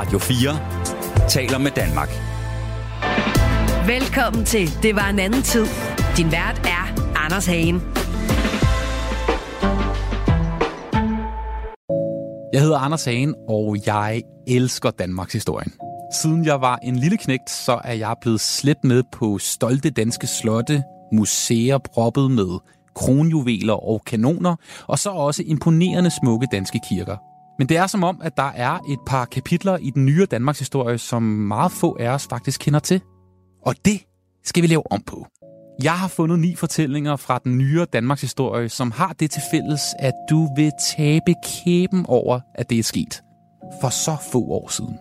Radio 4 taler med Danmark. Velkommen til Det var en anden tid. Din vært er Anders Hagen. Jeg hedder Anders Hagen, og jeg elsker Danmarks historien. Siden jeg var en lille knægt, så er jeg blevet slæbt med på stolte danske slotte, museer proppet med kronjuveler og kanoner, og så også imponerende smukke danske kirker. Men det er som om, at der er et par kapitler i den nye Danmarks historie, som meget få af os faktisk kender til. Og det skal vi lave om på. Jeg har fundet ni fortællinger fra den nye Danmarks historie, som har det til fælles, at du vil tabe kæben over, at det er sket. For så få år siden.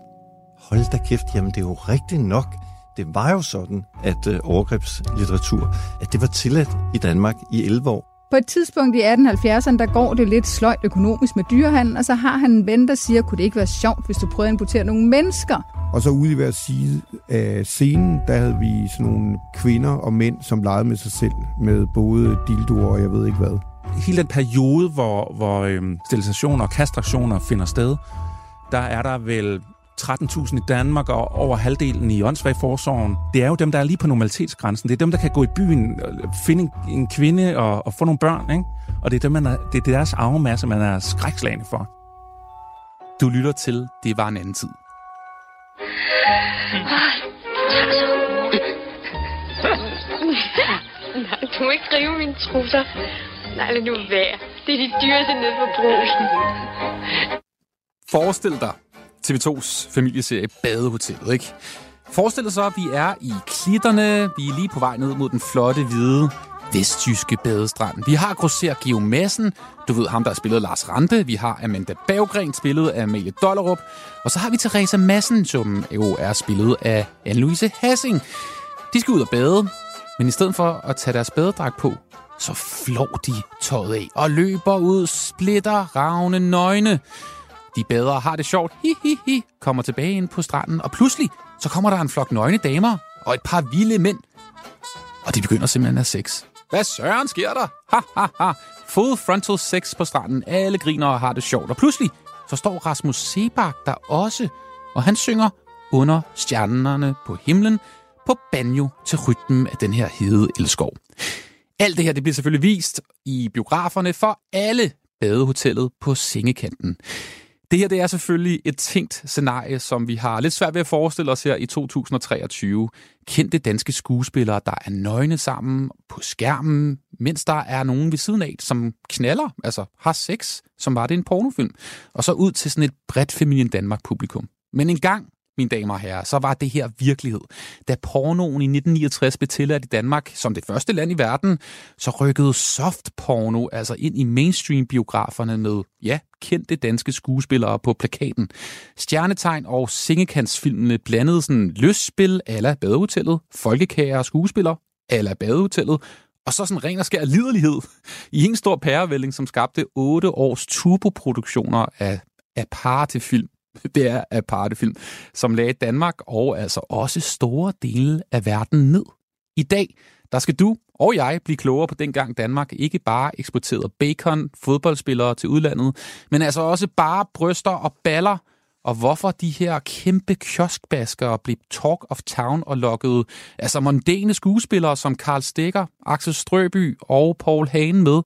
Hold da kæft, jamen det er jo rigtigt nok. Det var jo sådan, at øh, overgrebslitteratur, at det var tilladt i Danmark i 11 år. På et tidspunkt i 1870'erne, der går det lidt sløjt økonomisk med dyrehandel, og så har han en ven, der siger, kunne det ikke være sjovt, hvis du prøvede at importere nogle mennesker? Og så ude i hver side af scenen, der havde vi sådan nogle kvinder og mænd, som legede med sig selv, med både dildoer og jeg ved ikke hvad. Hele den periode, hvor, hvor øhm, sterilisationer og kastrationer finder sted, der er der vel 13.000 i Danmark og over halvdelen i åndssvagforsorgen. Det er jo dem, der er lige på normalitetsgrænsen. Det er dem, der kan gå i byen, finde en kvinde og, og få nogle børn. Ikke? Og det er, dem, man er, det er deres arvemasse, man er skrækslagende for. Du lytter til Det var en anden tid. Nej, du må ikke rive mine trusser. Nej, lad nu være. Det er de dyreste nede på brusen. Forestil dig TV2's familieserie Badehotellet, ikke? Forestil dig så, at vi er i klitterne. Vi er lige på vej ned mod den flotte, hvide vestjyske badestrand. Vi har grosser Geo Madsen, du ved ham, der har spillet Lars Rante. Vi har Amanda Baggren, spillet af Amelie Dollerup. Og så har vi Teresa Madsen, som jo er spillet af Anne-Louise Hassing. De skal ud og bade, men i stedet for at tage deres badedragt på, så flår de tøjet af og løber ud, splitter, ravne, nøgne. De bedre har det sjovt, hi, hi, hi, kommer tilbage ind på stranden, og pludselig så kommer der en flok nøgne damer og et par vilde mænd. Og de begynder simpelthen at have sex. Hvad søren sker der? Ha, ha, ha. Full frontal sex på stranden. Alle griner og har det sjovt. Og pludselig så står Rasmus Sebak der også, og han synger under stjernerne på himlen på banjo til rytmen af den her hede elskov. Alt det her det bliver selvfølgelig vist i biograferne for alle badehotellet på sengekanten. Det her det er selvfølgelig et tænkt scenarie, som vi har lidt svært ved at forestille os her i 2023. Kendte danske skuespillere, der er nøgne sammen på skærmen, mens der er nogen ved siden af, som knaller, altså har sex, som var det en pornofilm. Og så ud til sådan et bredt feminin Danmark-publikum. Men en gang mine damer og herrer, så var det her virkelighed. Da pornoen i 1969 blev tilladt i Danmark som det første land i verden, så rykkede soft porno altså ind i mainstream-biograferne med, ja, kendte danske skuespillere på plakaten. Stjernetegn og sengekantsfilmene blandede sådan løsspil ala badehotellet, folkekager og skuespillere ala badehotellet, og så sådan ren og skær liderlighed i en stor pærevælling, som skabte otte års turboproduktioner af aparte film det er apartefilm, som lagde Danmark og altså også store dele af verden ned. I dag, der skal du og jeg blive klogere på dengang Danmark ikke bare eksporterede bacon, fodboldspillere til udlandet, men altså også bare bryster og baller, og hvorfor de her kæmpe kioskbaskere blev talk of town og lokkede altså mondæne skuespillere som Karl Stikker, Axel Strøby og Paul Hagen med.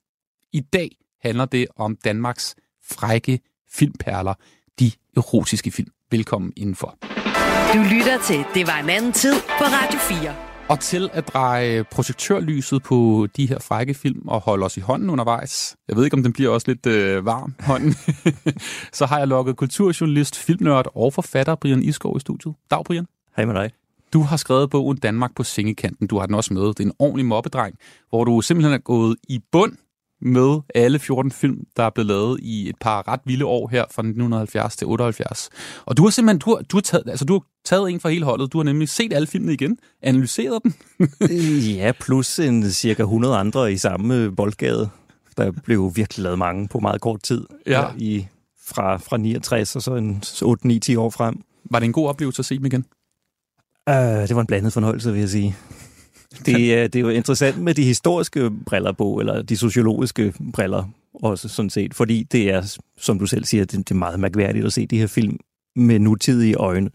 I dag handler det om Danmarks frække filmperler, de erotiske film. Velkommen indenfor. Du lytter til Det var en anden tid på Radio 4. Og til at dreje projektørlyset på de her frække film og holde os i hånden undervejs. Jeg ved ikke, om den bliver også lidt øh, varm, hånden. så har jeg lukket kulturjournalist, filmnørd og forfatter Brian Iskov i studiet. Dag, Brian. Hej med dig. Du har skrevet bogen Danmark på sengekanten. Du har den også med. Det er en ordentlig mobbedreng, hvor du simpelthen er gået i bund med alle 14 film, der er blevet lavet i et par ret vilde år her fra 1970 til 78. Og du har simpelthen du har, du har, taget, altså, du har taget en fra hele holdet. Du har nemlig set alle filmene igen, analyseret dem. ja, plus en cirka 100 andre i samme boldgade. Der blev virkelig lavet mange på meget kort tid. Ja. I, fra, fra 69 og så en 8-9-10 år frem. Var det en god oplevelse at se dem igen? Uh, det var en blandet fornøjelse, vil jeg sige. Det, er, det er jo interessant med de historiske briller på, eller de sociologiske briller også sådan set, fordi det er, som du selv siger, det, det er meget mærkværdigt at se de her film med nutidige øjne.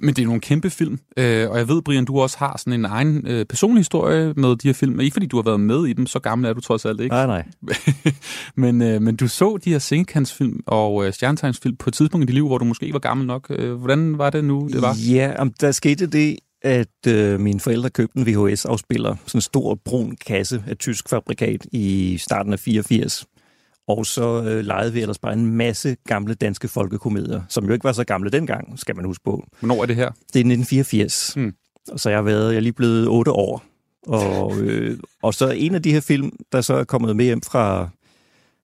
Men det er nogle kæmpe film, øh, og jeg ved, Brian, du også har sådan en egen øh, personlig historie med de her film. Ikke fordi du har været med i dem, så gammel er du trods alt ikke. Nej, nej. men, øh, men du så de her sengkantsfilm og øh, stjernetegnsfilm på et tidspunkt i dit liv, hvor du måske ikke var gammel nok. Øh, hvordan var det nu, det var? Ja, om der skete det, at øh, mine forældre købte en VHS-afspiller, sådan en stor brun kasse af tysk fabrikat i starten af 84. Og så øh, legede vi ellers bare en masse gamle danske folkekomedier, som jo ikke var så gamle dengang, skal man huske på. Hvornår er det her? Det er 1984. Hmm. Og så jeg har været, jeg er lige blevet otte år. Og, øh, og så en af de her film, der så er kommet med hjem fra,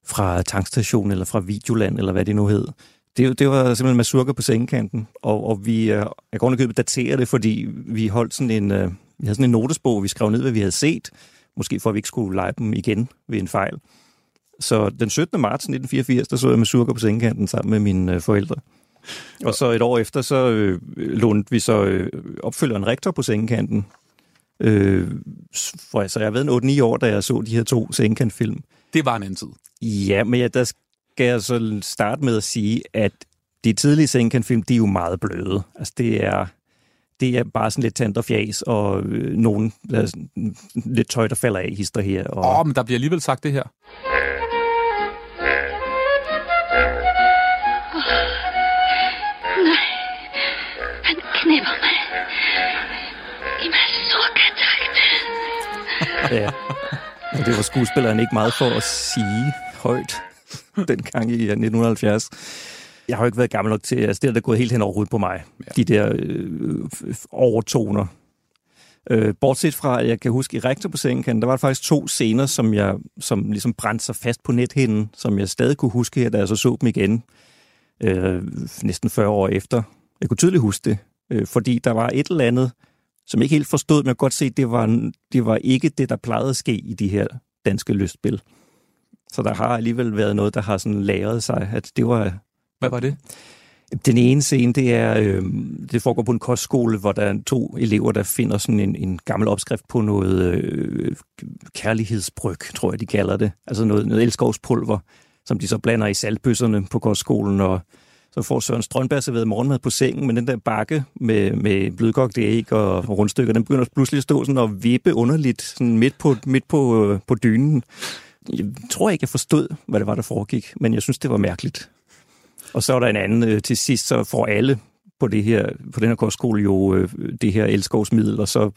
fra tankstationen, eller fra Videoland, eller hvad det nu hed, det, det var simpelthen mazurker på sengekanten, og, og vi, øh, jeg går købet datere det, fordi vi holdt sådan en, øh, vi havde sådan en notesbog, vi skrev ned, hvad vi havde set, måske for at vi ikke skulle lege dem igen ved en fejl. Så den 17. marts 1984, der så jeg mazurker på sengekanten sammen med mine øh, forældre. Og så et år efter, så øh, lånte vi så øh, opfølgeren rektor på sengekanten. Øh, for, så jeg ved en 8-9 år, da jeg så de her to sengekantfilm. Det var en anden tid. Ja, men ja, der skal jeg så starte med at sige, at de tidlige sengekantfilm, de er jo meget bløde. Altså det er, det er bare sådan lidt tand og fjæs, og øh, nogen, der, lidt tøj, der falder af i hister her. Åh, og... oh, men der bliver alligevel sagt det her. Nej, han knæpper mig. I mazurka-takt. ja, og det var skuespilleren ikke meget for at sige højt dengang i 1970. Jeg har jo ikke været gammel nok til, altså det er der gået helt hen over hovedet på mig. Ja. De der øh, overtoner. Øh, bortset fra, at jeg kan huske, i Rektor på sengekanten, der var der faktisk to scener, som jeg som ligesom brændte sig fast på nethinden, som jeg stadig kunne huske her, da jeg så så dem igen, øh, næsten 40 år efter. Jeg kunne tydeligt huske det, øh, fordi der var et eller andet, som jeg ikke helt forstod, men jeg kunne godt se, det var, det var ikke det, der plejede at ske i de her danske lystspil. Så der har alligevel været noget, der har sådan lagret sig, at det var... Hvad var det? Den ene scene, det er, øh, det foregår på en kostskole, hvor der er to elever, der finder sådan en, en gammel opskrift på noget øh, kærlighedsbryg, tror jeg, de kalder det. Altså noget, noget elskovspulver, som de så blander i saltbøsserne på kostskolen, og så får Søren Strønberg serveret morgenmad på sengen, men den der bakke med, med blødkogte æg og rundstykker, den begynder pludselig at stå sådan og vippe underligt sådan midt, på, midt på, øh, på dynen. Jeg tror ikke, jeg forstod, hvad det var, der foregik, men jeg synes, det var mærkeligt. Og så er der en anden øh, til sidst, så får alle på, det her, på den her kostskole jo øh, det her elskovsmiddel, og så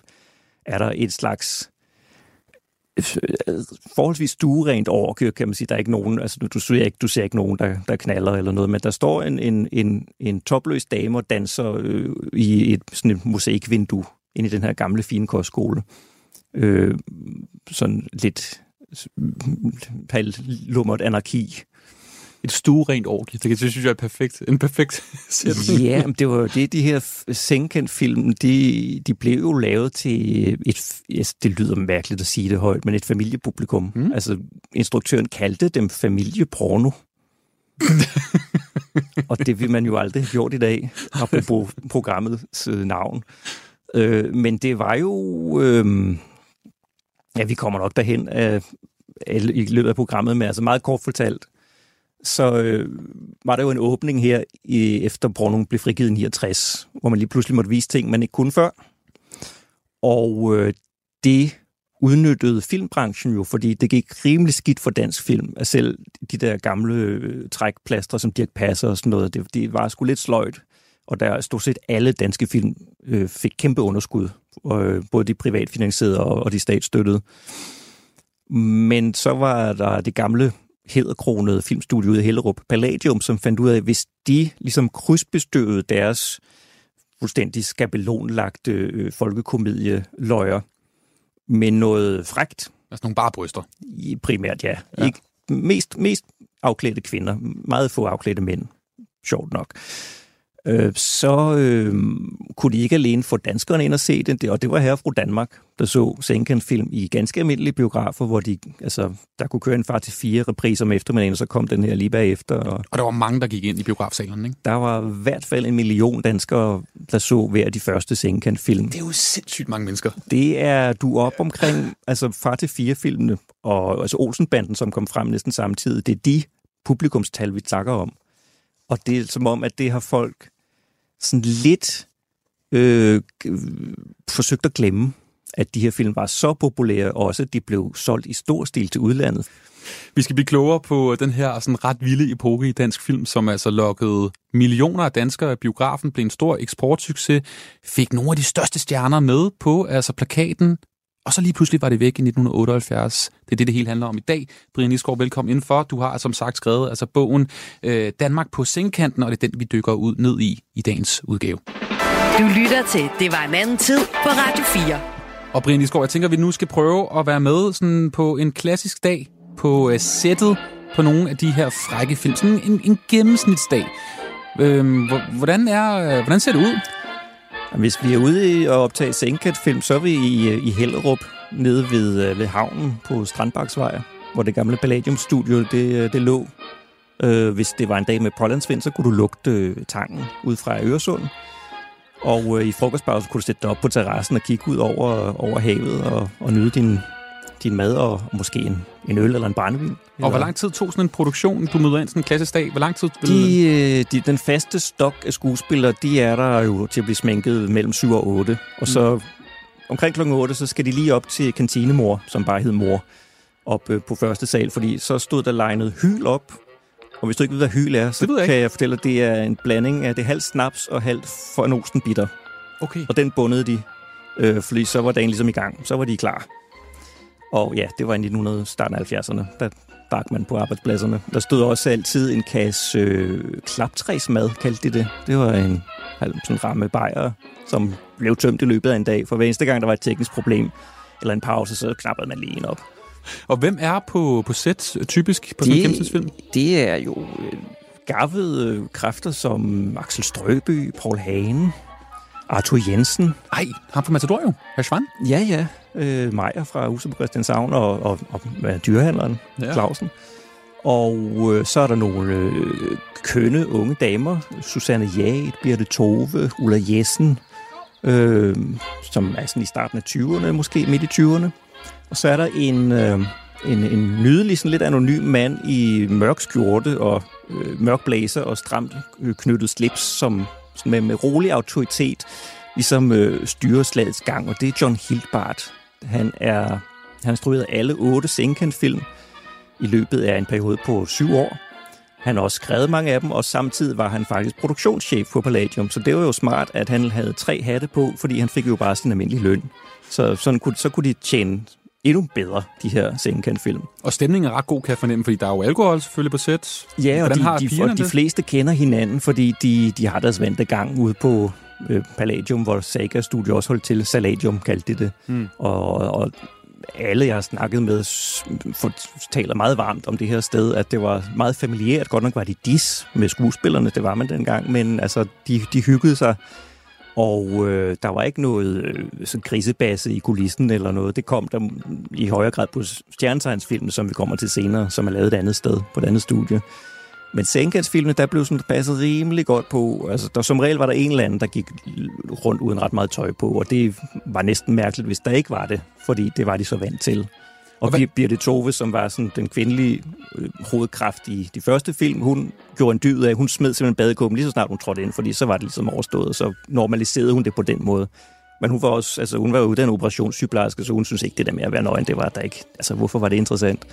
er der et slags øh, forholdsvis duerent over, kan man sige. Der er ikke nogen, altså du, ser ikke, du ser ikke nogen, der, der knaller eller noget, men der står en, en, en, en topløs dame og danser øh, i et, sådan et mosaikvindue ind i den her gamle fine kostskole. Øh, sådan lidt lummert anarki. Et stuerent orgie. Det, det synes jeg er perfekt. En perfekt sætning. Ja, men det var det, de her Senkendt-film, de, de blev jo lavet til et, yes, det lyder mærkeligt at sige det højt, men et familiepublikum. Mm. Altså, instruktøren kaldte dem familieporno. og det vil man jo aldrig have gjort i dag, apropos programmets navn. Øh, men det var jo... Øh, ja, vi kommer nok derhen øh, i løbet af programmet, men altså meget kort fortalt, så øh, var der jo en åbning her, i, efter Brunung blev frigivet i 69, hvor man lige pludselig måtte vise ting, man ikke kunne før. Og øh, det udnyttede filmbranchen jo, fordi det gik rimelig skidt for dansk film. At selv de der gamle øh, trækplaster, som Dirk Passer og sådan noget, det, det var sgu lidt sløjt. Og der stort set alle danske film øh, fik kæmpe underskud, øh, både de privatfinansierede og, og de statsstøttede. Men så var der det gamle hedderkronede filmstudie ude i Hellerup, Palladium, som fandt ud af, at hvis de ligesom krydsbestøvede deres fuldstændig skabelonlagte øh, folkekomedieløjer med noget frægt. Altså nogle bare bryster? I, primært, ja. ja. Ikke, mest, mest afklædte kvinder, meget få afklædte mænd, sjovt nok øh, så øh, kunne de ikke alene få danskerne ind og se det, og det var her fra Danmark, der så Senkan-film i ganske almindelige biografer, hvor de, altså, der kunne køre en far til fire repriser om eftermiddagen, og så kom den her lige bagefter. Og, og der var mange, der gik ind i biografsalen, ikke? Der var i hvert fald en million danskere, der så hver de første Senkan-film. Det er jo sindssygt mange mennesker. Det er du op omkring, altså far til fire filmene, og altså Olsenbanden, som kom frem næsten samtidig, det er de publikumstal, vi takker om. Og det er som om, at det har folk sådan lidt øh, forsøgt at glemme, at de her film var så populære også, at de blev solgt i stor stil til udlandet. Vi skal blive klogere på den her sådan ret vilde epoke i dansk film, som altså lokkede millioner af danskere. Biografen blev en stor eksportsucces, fik nogle af de største stjerner med på altså plakaten, og så lige pludselig var det væk i 1978. Det er det, det hele handler om i dag. Brian Isgaard, velkommen indenfor. Du har som sagt skrevet altså bogen øh, Danmark på sengkanten, og det er den, vi dykker ud ned i i dagens udgave. Du lytter til Det var en anden tid på Radio 4. Og Brian Isgaard, jeg tænker, at vi nu skal prøve at være med sådan på en klassisk dag på øh, sættet på nogle af de her frække film. Sådan en, en gennemsnitsdag. Øh, hvordan, er, øh, hvordan ser det ud? Hvis vi er ude og optage Senkat-film, så er vi i, i Hellerup, nede ved, øh, ved havnen på Strandbaksvej, hvor det gamle Palladium-studio det, øh, det lå. Øh, hvis det var en dag med pollandsvind, så kunne du lugte øh, tangen ud fra Øresund. Og øh, i frokostpausen kunne du sætte dig op på terrassen og kigge ud over, over havet og, og nyde din, din mad og, måske en, en øl eller en barnevin. Og hvor lang tid tog sådan en produktion, du møder ind sådan en klassisk dag? Hvor lang tid de, øh, de, Den faste stok af skuespillere, de er der jo til at blive smænket mellem 7 og 8. Og så mm. omkring klokken 8, så skal de lige op til kantinemor, som bare hed mor, op øh, på første sal, fordi så stod der legnet hyl op. Og hvis du ikke ved, hvad hyl er, så jeg kan jeg fortælle, at det er en blanding af det halvt snaps og halvt fornosten bitter. Okay. Og den bundede de, øh, fordi så var dagen ligesom i gang. Så var de klar. Og ja, det var i 1900 starten af 70'erne, der drak man på arbejdspladserne. Der stod også altid en kasse øh, klaptræsmad, kaldte de det. Det var en sådan ramme bajer, som blev tømt i løbet af en dag. For hver eneste gang, der var et teknisk problem eller en pause, så knappede man lige en op. Og hvem er på, på sæt typisk på sådan en film? Det er jo øh, gaffede kræfter som Axel Strøby, Paul Hagen, Arthur Jensen. Ej, ham fra Matador jo. Herr Schwann. Ja, ja. Øh, Maja fra Huset på Christianshavn og, og, og, og dyrehandleren ja. Clausen. Og øh, så er der nogle øh, kønne unge damer. Susanne Jade, Birte Tove, Ulla Jessen, øh, som er sådan i starten af 20'erne, måske midt i 20'erne. Og så er der en, øh, en, en nydelig, sådan lidt anonym mand i mørk skjorte og øh, mørk blazer og stramt øh, knyttet slips, som med, med rolig autoritet ligesom øh, styrer slagets gang, og det er John Hildbart. Han er han instrueret alle otte Senkan-film i løbet af en periode på syv år. Han har også skrevet mange af dem, og samtidig var han faktisk produktionschef på Palladium, så det var jo smart, at han havde tre hatte på, fordi han fik jo bare sin almindelige løn. Så sådan kunne, så kunne de tjene endnu bedre, de her Senkan-film. Og stemningen er ret god, kan jeg fornemme, fordi der er jo alkohol selvfølgelig på sæt. Ja, og de, de, og de fleste kender hinanden, fordi de, de har deres vante gang ude på øh, Palladium, hvor Saga Studio også holdt til. Saladium kaldte de det. Mm. Og, og alle, jeg har snakket med, taler meget varmt om det her sted, at det var meget familiært. Godt nok var de dis med skuespillerne, det var man dengang, men altså, de, de hyggede sig og øh, der var ikke noget øh, sådan grisebasse i kulissen eller noget. Det kom der i højere grad på stjernetegnsfilmen, som vi kommer til senere, som er lavet et andet sted, på et andet studie. Men Senkats-filmene, der blev sådan passet rimelig godt på. Altså, der, som regel var der en eller anden, der gik rundt uden ret meget tøj på, og det var næsten mærkeligt, hvis der ikke var det, fordi det var de så vant til. Og, og Birte Tove, som var sådan den kvindelige øh, hovedkraft i de første film, hun gjorde en dyd af, hun smed simpelthen badekåben lige så snart hun trådte ind, fordi så var det ligesom overstået, så normaliserede hun det på den måde. Men hun var også, altså hun var jo den operationssygeplejerske, så hun synes ikke, det der med at være nøgen, det var der ikke. Altså, hvorfor var det interessant?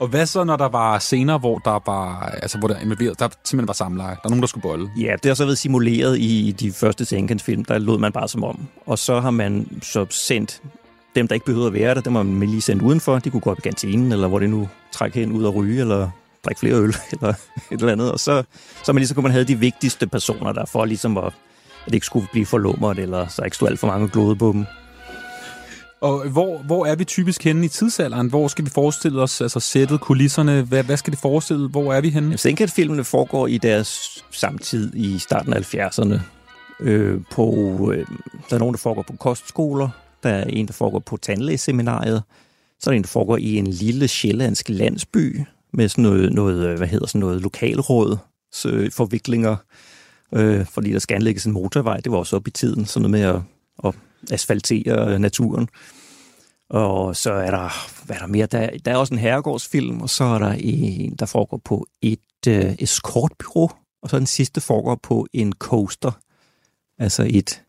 Og hvad så, når der var scener, hvor der var, altså, hvor der, involveret, der simpelthen var samleje? Der er nogen, der skulle bolle? Ja, det har så været simuleret i de første Senkens-film. Der lod man bare som om. Og så har man så sendt dem, der ikke behøvede at være der, dem har man lige sendt udenfor. De kunne gå op i kantinen, eller hvor det nu trække hen ud og ryge, eller drikke flere øl, eller et eller andet. Og så, så, man ligesom, kunne man have de vigtigste personer der, for ligesom at, at det ikke skulle blive for lummert, eller så ikke stod alt for mange glode på dem. Og hvor, hvor er vi typisk henne i tidsalderen? Hvor skal vi forestille os, altså sættet, kulisserne? Hvad, hvad skal det forestille? Hvor er vi henne? Senkat-filmene foregår i deres samtid i starten af 70'erne. Øh, på, øh, der er nogen, der foregår på kostskoler. Der er en, der foregår på tandlægeseminariet. Så er der en, der foregår i en lille sjællandsk landsby med sådan noget, noget øh, hvad hedder sådan noget lokalråd øh, forviklinger, øh, fordi der skal anlægges en motorvej. Det var også op i tiden, sådan noget med at, at asfaltere øh, naturen. Og så er der, hvad er der mere? Der, der er også en herregårdsfilm, og så er der en, der foregår på et øh, escortbyrå, og så den sidste foregår på en coaster. Altså et,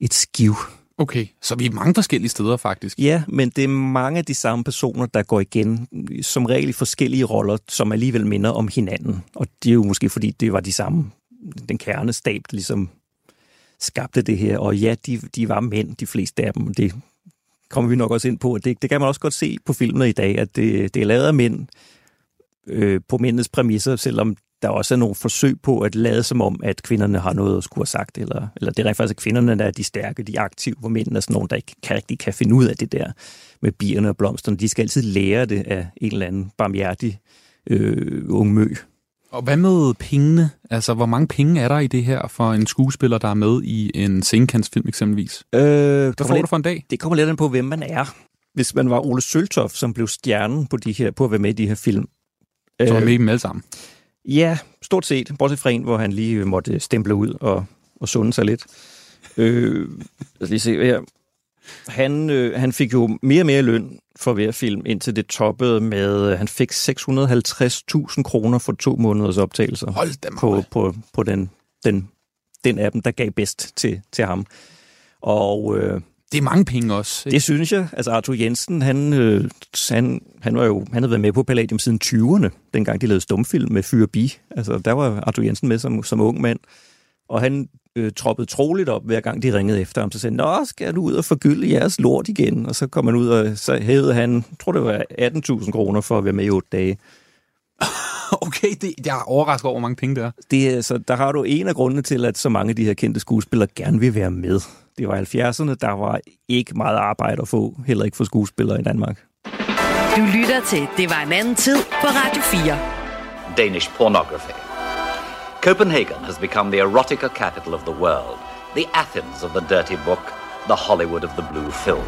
et skiv. Okay, så vi er mange forskellige steder faktisk. Ja, men det er mange af de samme personer, der går igen, som regel i forskellige roller, som alligevel minder om hinanden. Og det er jo måske fordi, det var de samme, den kerne stab, der ligesom skabte det her. Og ja, de, de var mænd, de fleste af dem. Det kommer vi nok også ind på. Det, det kan man også godt se på filmene i dag, at det, det er lavet af mænd øh, på mændenes præmisser, selvom der også er nogle forsøg på at lade som om, at kvinderne har noget at skulle have sagt, eller, eller det er rent faktisk kvinderne, der er de stærke, de aktive, hvor mændene er sådan nogle, der ikke kan, rigtig kan finde ud af det der med bierne og blomsterne. De skal altid lære det af en eller anden barmhjertig øh, ung mø. Og hvad med pengene? Altså, hvor mange penge er der i det her for en skuespiller, der er med i en scenekantsfilm eksempelvis? Øh, Hvad får du for en dag? Det kommer lidt an på, hvem man er. Hvis man var Ole Søltoft, som blev stjernen på, de her, på at være med i de her film. Så er øh, med i dem alle sammen. Ja, stort set. Bortset fra en, hvor han lige måtte stemple ud og, og sunde sig lidt. Øh, lad lige se her. Han, øh, han fik jo mere og mere løn for hver film, indtil det toppede med, øh, han fik 650.000 kroner for to måneders optagelser Hold da på, på. på, på den, den, den af dem, der gav bedst til, til ham. Og øh, Det er mange penge også. ikke? det synes jeg. Altså Arthur Jensen, han, øh, han, han, var jo, han havde været med på Palladium siden 20'erne, dengang de lavede stumfilm med Fyre Bi. Altså der var Arthur Jensen med som, som ung mand. Og han øh, troppede troligt op, hver gang de ringede efter ham. Så sagde han, Nå, skal du ud og forgylde jeres lort igen? Og så kom han ud, og så hævede han, tror det var 18.000 kroner for at være med i otte dage. Okay, det, jeg er overrasket over, hvor mange penge det er. Det, altså, der har du en af grundene til, at så mange af de her kendte skuespillere gerne vil være med. Det var 70'erne, der var ikke meget arbejde at få, heller ikke for skuespillere i Danmark. Du lytter til Det var en anden tid på Radio 4. Danish pornography. Copenhagen has become the erotica capital of the world, the Athens of the dirty book, the Hollywood of the blue film.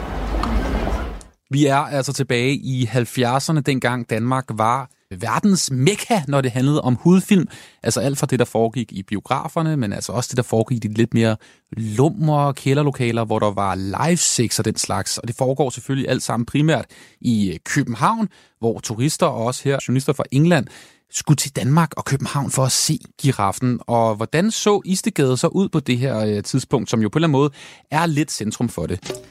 Vi er altså tilbage i 70'erne, dengang Danmark var verdens mekka, når det handlede om hudfilm. Altså alt fra det, der foregik i biograferne, men altså også det, der foregik i de lidt mere lumre kælderlokaler, hvor der var live sex og den slags. Og det foregår selvfølgelig alt sammen primært i øh, København, hvor turister og også her journalister fra England skulle til Danmark og København for at se giraffen. Og hvordan så Istegade så ud på det her øh, tidspunkt, som jo på en eller anden måde er lidt centrum for det?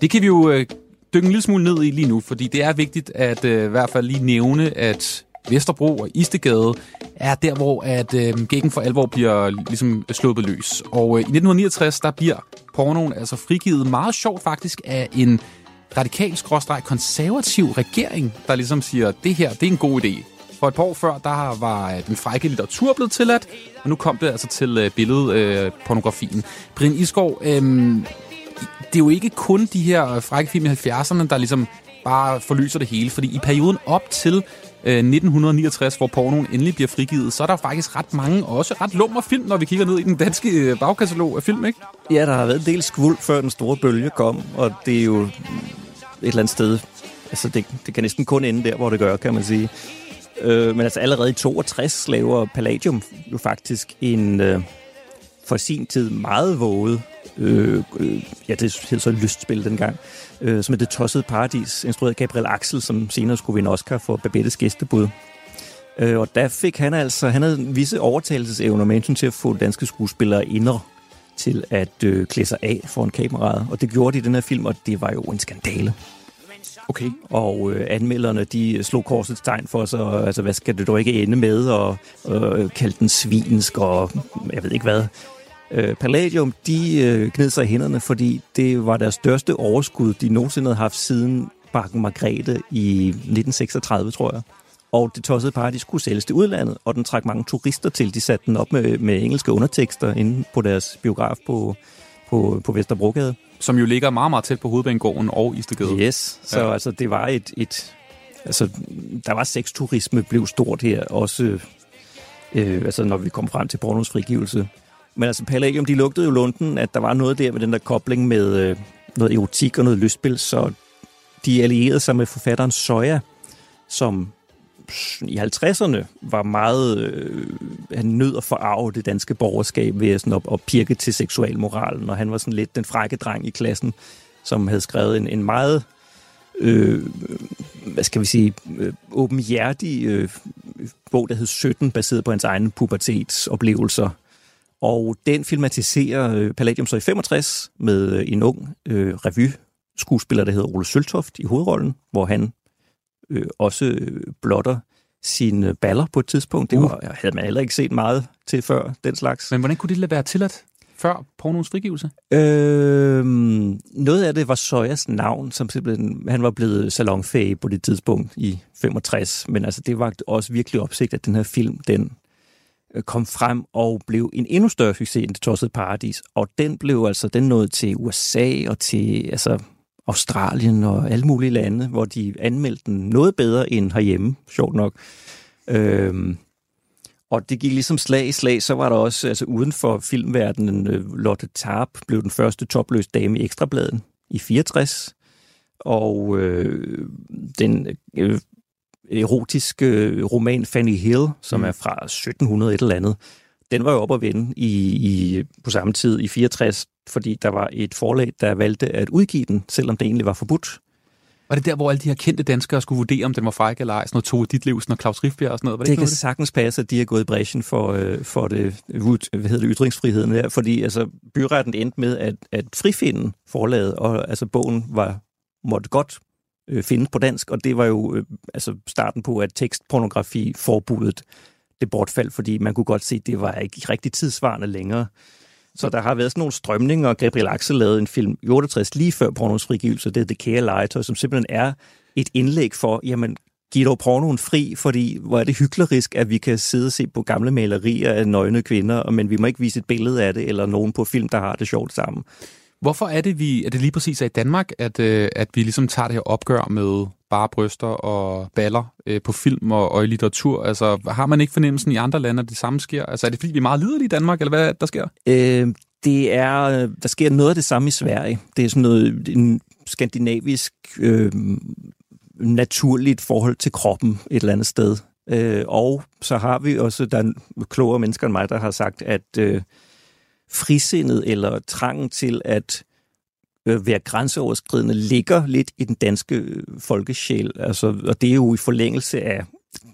Det kan vi jo øh, dykke en lille smule ned i lige nu, fordi det er vigtigt at øh, i hvert fald lige nævne, at Vesterbro og Istegade er der, hvor at øh, gækken for alvor bliver ligesom sluppet løs. Og øh, i 1969, der bliver pornoen altså frigivet meget sjovt faktisk af en radikal konservativ regering, der ligesom siger, det her, det er en god idé. For et par år før, der var øh, den frække litteratur blevet tilladt, og nu kom det altså til øh, billedpornografien. Øh, Brian Isgaard, øh, det er jo ikke kun de her øh, frække film i 70'erne, der ligesom bare forlyser det hele. Fordi i perioden op til øh, 1969, hvor pornoen endelig bliver frigivet, så er der faktisk ret mange, også ret lummer film, når vi kigger ned i den danske øh, bagkatalog af film, ikke? Ja, der har været en del skvuld, før den store bølge kom, og det er jo et eller andet sted. Altså, det, det kan næsten kun ende der, hvor det gør, kan man sige. Øh, men altså allerede i 62 laver Palladium jo faktisk en øh, for sin tid meget våget, øh, øh, ja, det hed så lystspil dengang, øh, som er Det Tossede Paradis, instrueret Gabriel Axel, som senere skulle vinde Oscar for Babettes gæstebud. Øh, og der fik han altså, han havde visse overtagelsesevner med hensyn til at få danske skuespillere indre til at øh, klæde sig af foran kameraet. Og det gjorde de i den her film, og det var jo en skandale. Okay. Og øh, anmelderne, de slog korsets tegn for sig, og, altså, hvad skal det dog ikke ende med, og øh, kaldte den svinsk, og jeg ved ikke hvad. Øh, Palladium, de øh, gned sig i hænderne, fordi det var deres største overskud, de nogensinde havde haft siden Bakken Margrethe i 1936, tror jeg. Og det tossede paradis skulle sælges til udlandet, og den trak mange turister til. De satte den op med, med engelske undertekster inde på deres biograf på, på, på Vesterbrogade. Som jo ligger meget, meget tæt på Hovedbanegården og Istegade. Yes, så Ja. ja. altså, det var et, et... Altså, der var sexturisme, blev stort her, også øh, altså, når vi kom frem til pornos frigivelse. Men altså, Palladium, de lugtede jo lunden, at der var noget der med den der kobling med øh, noget erotik og noget lystspil, så de allierede sig med forfatteren Soja, som i 50'erne var meget... Øh, han nød at forarve det danske borgerskab ved sådan at, at pirke til seksualmoralen, og han var sådan lidt den frække dreng i klassen, som havde skrevet en, en meget øh, hvad skal vi sige, øh, åbenhjertig øh, bog, der hed 17, baseret på hans egne pubertetsoplevelser. Og den filmatiserer øh, Palladium så i 65 med øh, en ung øh, revy-skuespiller, der hedder Ole Søltoft i hovedrollen, hvor han øh, også øh, blotter sine baller på et tidspunkt. Det Uh. var, havde man heller ikke set meget til før, den slags. Men hvordan kunne det lade være tilladt før pornoens frigivelse? Øh, noget af det var Soyas navn, som simpelthen, han var blevet salonfæge på det tidspunkt i 65, men altså det var også virkelig opsigt, at den her film, den Øh, kom frem og blev en endnu større succes end Det Tossede Paradis, og den blev altså, den nåede til USA og til altså, Australien og alle mulige lande, hvor de anmeldte den noget bedre end herhjemme, sjovt nok. Øhm, og det gik ligesom slag i slag, så var der også, altså uden for filmverdenen, øh, Lotte Tarp blev den første topløs dame i Ekstrabladen i 64, og øh, den øh, erotiske øh, roman Fanny Hill, som Mm. er fra 1700 et eller andet, den var jo op at vende i, i, på samme tid i 64, fordi der var et forlag, der valgte at udgive den, selvom det egentlig var forbudt. Var det der, hvor alle de her kendte danskere skulle vurdere, om den var fræk eller ej? Sådan noget Tove Ditlevsen og Claus Rifbjerg og sådan noget? Var det, Det ikke kan noget af sagtens passe, at de har gået i bræschen for, øh, for det, hvad hedder det, ytringsfriheden der, fordi altså, byretten endte med at, at frifinde forlaget, og altså, bogen var, måtte godt øh, findes på dansk, og det var jo øh, altså, starten på, at tekstpornografi-forbuddet det bortfaldt, fordi man kunne godt se, at det var ikke rigtig tidsvarende længere. Så der har været sådan nogle strømninger, og Gabriel Axel lavede en film i 68 lige før pornos frigivelse, det er The Kære Legetøj, som simpelthen er et indlæg for, jamen, giv dog pornoen fri, fordi hvor er det hyklerisk, at vi kan sidde og se på gamle malerier af nøgne kvinder, men vi må ikke vise et billede af det, eller nogen på film, der har det sjovt sammen. Hvorfor er det, vi, er det lige præcis er i Danmark, at, øh, at vi ligesom tager det her opgør med bare bryster og baller øh, på film og, og i litteratur? Altså, har man ikke fornemmelsen i andre lande, at det samme sker? Altså, er det fordi, vi er meget liderlige i Danmark, eller hvad der sker? Øh, det er, der sker noget af det samme i Sverige. Det er sådan noget en skandinavisk øh, naturligt forhold til kroppen et eller andet sted. Øh, og så har vi også, der er klogere mennesker end mig, der har sagt, at øh, frisindet eller trangen til at øh, være grænseoverskridende ligger lidt i den danske øh, folkesjæl. Altså, og det er jo i forlængelse af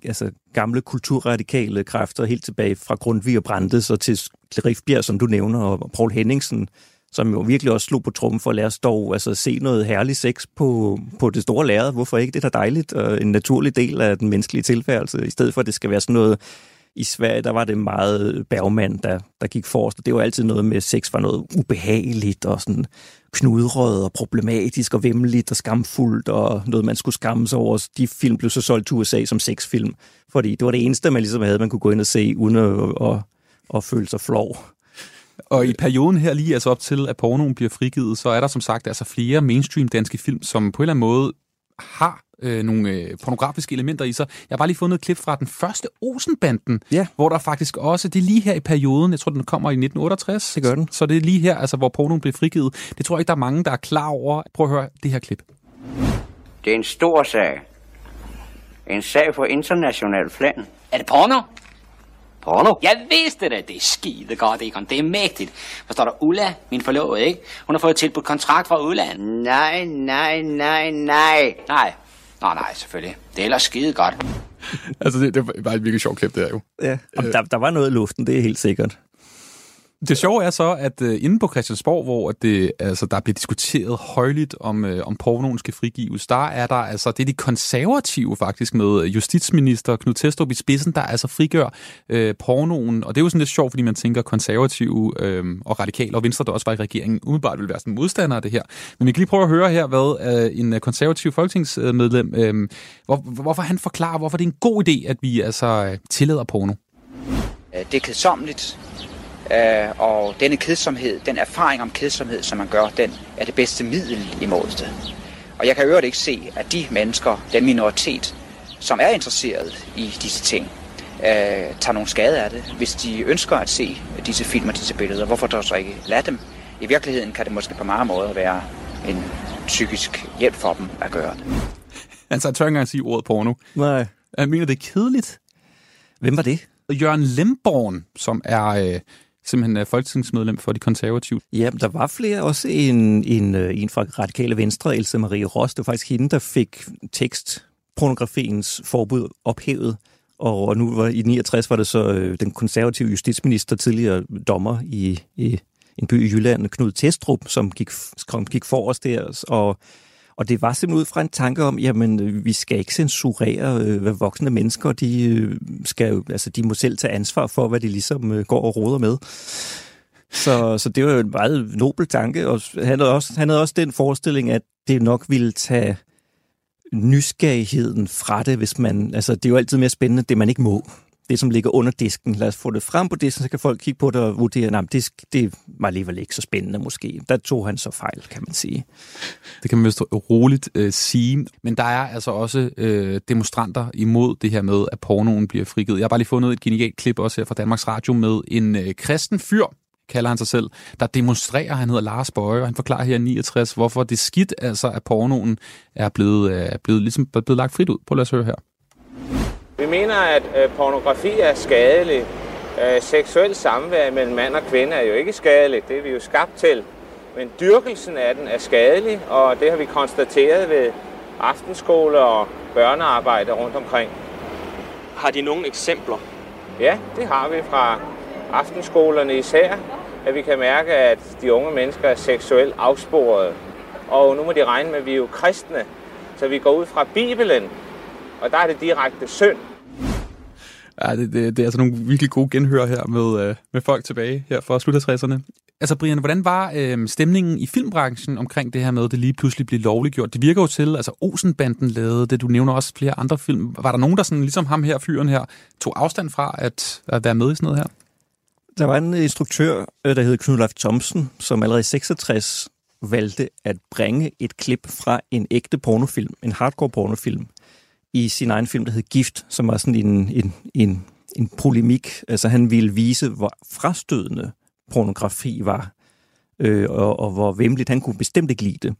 altså, gamle kulturradikale kræfter helt tilbage fra Grundtvig og Brandes og til Rifbjerg, som du nævner, og Paul Henningsen, som jo virkelig også slog på trummen for at lade os dog altså, se noget herlig sex på, på det store lærred. Hvorfor ikke? Det er da dejligt og en naturlig del af den menneskelige tilværelse, i stedet for at det skal være sådan noget i Sverige, der var det meget Bergman, der, der gik forrest, og det var altid noget med, at sex var noget ubehageligt og sådan knudret og problematisk og vemmeligt og skamfuldt og noget, man skulle skamme sig over. De film blev så solgt til USA som sexfilm, fordi det var det eneste, man ligesom havde, man kunne gå ind og se, uden at, at, at føle sig flov. Og i perioden her, lige altså op til, at pornoen bliver frigivet, så er der som sagt altså flere mainstream danske film, som på en eller anden måde har øh, nogle øh, pornografiske elementer i sig. Jeg har bare lige fundet et klip fra den første Olsenbanden, Ja. hvor der faktisk også, det er lige her i perioden, jeg tror, den kommer i 1968. Det gør den. Så det er lige her, altså, hvor pornoen blev frigivet. Det tror jeg ikke, der er mange, der er klar over. Prøv at høre det her klip. Det er en stor sag. En sag på international plan. Er det porno? Porno? Jeg vidste det. Det er skide godt, Egon. Det er mægtigt. Forstår du? Ulla, min forlovede, ikke? Hun har fået tilbudt kontrakt fra udlandet. Nej, nej, nej, nej. Nej. Nå, nej, selvfølgelig. Det er ellers skide godt. Altså, det, det var et virkelig sjovt klip, det er jo. Ja. Og der, der var noget i luften, det er helt sikkert. Det sjove er så, at uh, inde på Christiansborg, hvor det, altså, der bliver diskuteret højligt om, uh, om pornoen skal frigives, der er der altså, det er de konservative faktisk med øh, justitsminister Knud Testrup i spidsen, der altså frigør uh, pornoen. Og det er jo sådan lidt sjovt, fordi man tænker konservative uh, og radikale og venstre, der også var i regeringen, umiddelbart vil være sådan modstandere af det her. Men vi kan lige prøve at høre her, hvad uh, en uh, konservativ folketingsmedlem, uh, hvor, hvorfor han forklarer, hvorfor det er en god idé, at vi altså uh, tillader porno. Det er kedsommeligt, øh, og denne kedsomhed, den erfaring om kedsomhed, som man gør, den er det bedste middel imod det. Og jeg kan øvrigt ikke se, at de mennesker, den minoritet, som er interesseret i disse ting, øh, tager nogen skade af det. Hvis de ønsker at se disse film og disse billeder, hvorfor dog så ikke lade dem? I virkeligheden kan det måske på mange måder være en psykisk hjælp for dem at gøre det. Altså, jeg tør ikke engang sige ordet porno. Nej. Jeg mener, det er kedeligt. Hvem var det? Jørgen Lemborn, som er øh, simpelthen er folketingsmedlem for de konservative. Ja, der var flere. Også en, en, øh, en fra Radikale Venstre, Else Marie Ross. Det var faktisk hende, der fik tekstpornografiens forbud ophævet. Og nu var i 69 var det så øh, den konservative justitsminister, tidligere dommer i, i en by i Jylland, Knud Testrup, som gik, kom, gik forrest der. Og, og det var simpelthen ud fra en tanke om, jamen øh, vi skal ikke censurere, øh, hvad voksne mennesker, de, øh, skal, altså, de må selv tage ansvar for, hvad de ligesom går og roder med. Så, så det var jo en meget nobel tanke, og han havde, også, han havde også den forestilling, at det nok ville tage nysgerrigheden fra det, hvis man... Altså, det er jo altid mere spændende, det man ikke må. Det, som ligger under disken. Lad os få det frem på disken, så kan folk kigge på det og vurdere, at det, det var alligevel ikke så spændende måske. Der tog han så fejl, kan man sige. Det kan man vist roligt øh, sige. Men der er altså også øh, demonstranter imod det her med, at pornoen bliver frigivet. Jeg har bare lige fundet et genialt klip også her fra Danmarks Radio med en øh, kristen fyr, kalder han sig selv, der demonstrerer, han hedder Lars Bøje, og han forklarer her 69, hvorfor det skidt altså, at pornoen er blevet, er blevet, ligesom, blevet lagt frit ud. Prøv lad os høre her. Vi mener, at øh, pornografi er skadelig. Øh, seksuel samvær mellem mand og kvinde er jo ikke skadeligt, det er vi jo skabt til. Men dyrkelsen af den er skadelig, og det har vi konstateret ved aftenskoler og børnearbejde rundt omkring. Har de nogle eksempler? Ja, det har vi fra aftenskolerne især, at vi kan mærke, at de unge mennesker er seksuelt afsporet. Og nu må de regne med, at vi er jo kristne, så vi går ud fra Bibelen, og der er det direkte synd. Ja, det, det, det er altså nogle virkelig gode genhør her med, øh, med folk tilbage her fra slut 60'erne. Altså Brian, hvordan var øh, stemningen i filmbranchen omkring det her med, at det lige pludselig blev lovliggjort? Det virker jo til, altså Olsenbanden lavede det, du nævner også flere andre film. Var der nogen, der sådan, ligesom ham her, fyren her, tog afstand fra at, at være med i sådan noget her? Der var en instruktør, øh, der hed Knud Leif Thomsen, som allerede i 66 valgte at bringe et klip fra en ægte pornofilm, en hardcore pornofilm, i sin egen film, der hed Gift, som var sådan en, en, en, en polemik. Altså han ville vise, hvor frastødende pornografi var, øh, og, og hvor vemmeligt han kunne bestemt ikke lide det.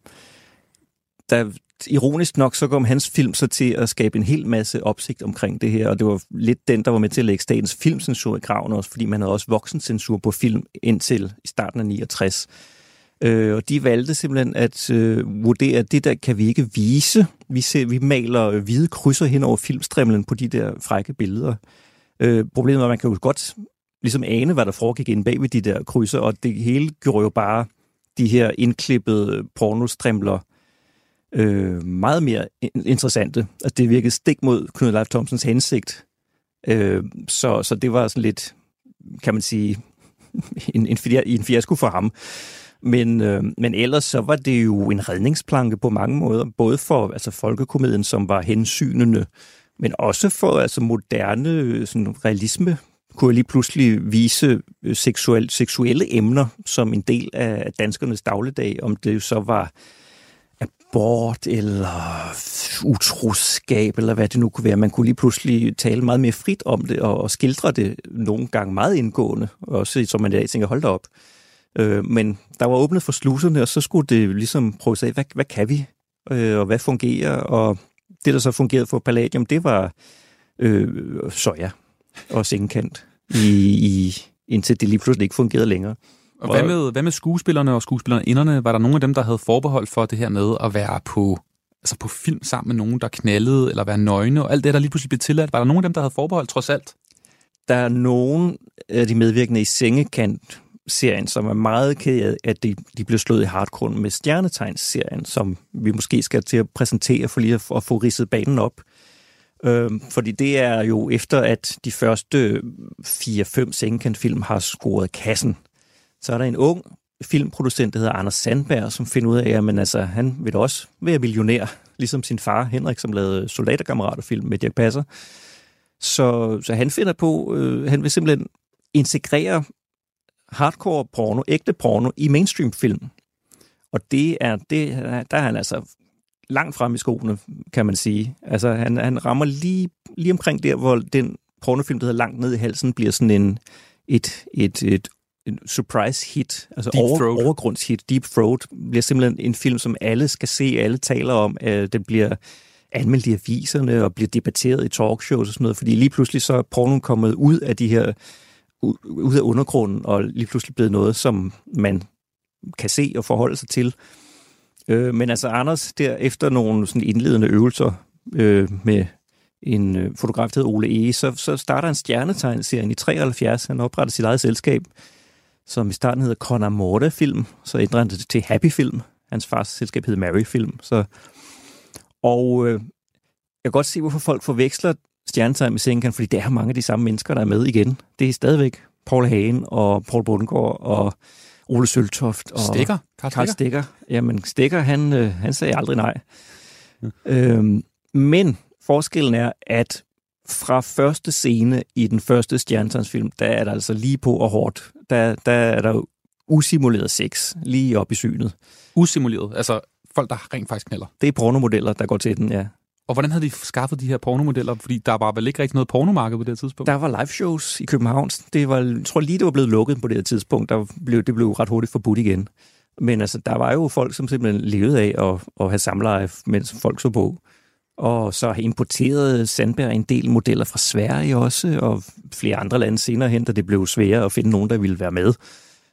Der, ironisk nok, så kom hans film så til at skabe en hel masse opsigt omkring det her, og det var lidt den, der var med til at lægge statens filmcensur i graven også, fordi man havde også voksencensur på film indtil i starten af 69. Øh, og de valgte simpelthen at øh, vurdere, at det der kan vi ikke vise. Vi, ser, vi maler øh, hvide krydser hen over filmstrimlen på de der frække billeder. Øh, problemet er, at man kan jo godt ligesom ane, hvad der foregik inde bag ved de der krydser, og det hele gjorde jo bare de her indklippede øh, pornostrimler øh, meget mere interessante. Altså, det virkede stik mod Knud Leif Thomsens hensigt. Øh, så, så det var sådan lidt, kan man sige, en, en, en fiasko for ham. Men, øh, men ellers så var det jo en redningsplanke på mange måder, både for altså folkekomedien, som var hensynende, men også for altså moderne øh, sådan, realisme kunne jeg lige pludselig vise øh, seksuel, seksuelle emner som en del af danskernes dagligdag, om det så var abort eller utroskab, eller hvad det nu kunne være. Man kunne lige pludselig tale meget mere frit om det, og, og skildre det nogle gange meget indgående, også som man i dag tænker, hold da op. Øh, men der var åbnet for sluserne, og så skulle det ligesom prøve at hvad, hvad kan vi, øh, og hvad fungerer, og det, der så fungerede for Palladium, det var øh, soja og sengekant, i, i, indtil det lige pludselig ikke fungerede længere. Og hvad med, hvad med skuespillerne og skuespillerinderne? Var der nogen af dem, der havde forbehold for det her med at være på, altså på film sammen med nogen, der knaldede, eller være nøgne, og alt det, der lige pludselig blev tilladt? Var der nogen af dem, der havde forbehold trods alt? Der er nogen af de medvirkende i Sengekant, serien, som er meget ked af, at de, de blev slået i hardcore med Stjernetegns-serien, som vi måske skal til at præsentere for lige at, at få ridset banen op. Øhm, fordi det er jo efter, at de første 4-5 Sengekant-film har scoret kassen, så er der en ung filmproducent, der hedder Anders Sandberg, som finder ud af, at altså, han vil også være millionær, ligesom sin far Henrik, som lavede Soldaterkammerater-film med Dirk Passer. Så, så han finder på, øh, han vil simpelthen integrere hardcore porno, ægte porno, i mainstream-film. Og det er, det, der er han altså langt frem i skoene, kan man sige. Altså, han, han rammer lige, lige omkring der, hvor den pornofilm, der hedder Langt ned i halsen, bliver sådan en, et, et, et en surprise hit, altså Deep over, Throat. overgrundshit. Deep Throat bliver simpelthen en film, som alle skal se, alle taler om. Øh, den bliver anmeldt i aviserne og bliver debatteret i talkshows og sådan noget, fordi lige pludselig så er pornoen kommet ud af de her ud af undergrunden, og lige pludselig blevet noget, som man kan se og forholde sig til. Øh, men altså Anders, der efter nogle sådan indledende øvelser øh, med en øh, fotograf, der hedder Ole E., så, så starter han stjernetegnserien i 73. Han opretter sit eget selskab, som i starten hedder Conor Morte Film, så ændrer han det til Happy Film. Hans fars selskab hedder Mary Film. Så, og øh, jeg kan godt se, hvorfor folk forveksler stjernetegn med Senkan, fordi det er mange af de samme mennesker, der er med igen. Det er stadigvæk Paul Hagen og Paul Bundgaard og Ole Søltoft. Og Stikker? Karl Karl Stikker. Jamen, Stikker, han, øh, han sagde aldrig nej. Øhm, men forskellen er, at fra første scene i den første stjernetegnsfilm, der er der altså lige på og hårdt. Der, der er der usimuleret sex lige op i synet. Usimuleret? Altså folk, der rent faktisk knaller? Det er pornomodeller, der går til den, ja. Og hvordan havde de skaffet de her pornomodeller? Fordi der var vel ikke rigtig noget pornomarked på det tidspunkt? Der var live shows i København. Det var, jeg tror lige, det var blevet lukket på det her tidspunkt. Der blev, det blev ret hurtigt forbudt igen. Men altså, der var jo folk, som simpelthen levede af at, at have samleje, mens folk så på. Og så importerede Sandberg en del modeller fra Sverige også, og flere andre lande senere hen, da det blev sværere at finde nogen, der ville være med.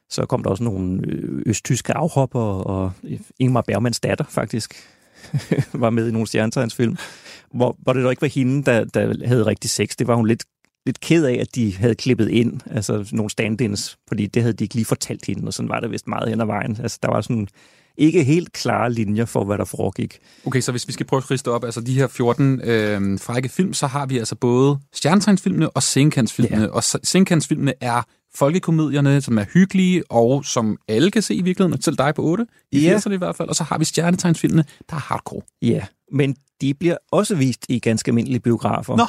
Så kom der også nogle øh, østtyske afhopper, og Ingmar Bergmans datter faktisk var med i nogle stjernetegnsfilm, hvor, hvor det dog ikke var hende, der, der havde rigtig sex. Det var hun lidt, lidt ked af, at de havde klippet ind, altså nogle stand-ins, fordi det havde de ikke lige fortalt hende, og sådan var det vist meget hen ad vejen. Altså der var sådan ikke helt klare linjer for, hvad der foregik. Okay, så hvis vi skal prøve at riste op, altså de her 14 øh, frække film, så har vi altså både stjernetegnsfilmene og senkantsfilmene. Ja. Og senkantsfilmene er folkekomedierne, som er hyggelige, og som alle kan se i virkeligheden, selv dig på 8, i Ja. 80'erne i hvert fald. Og så har vi stjernetegnsfilmene, der er hardcore. Ja, men de bliver også vist i ganske almindelige biografer. Nå.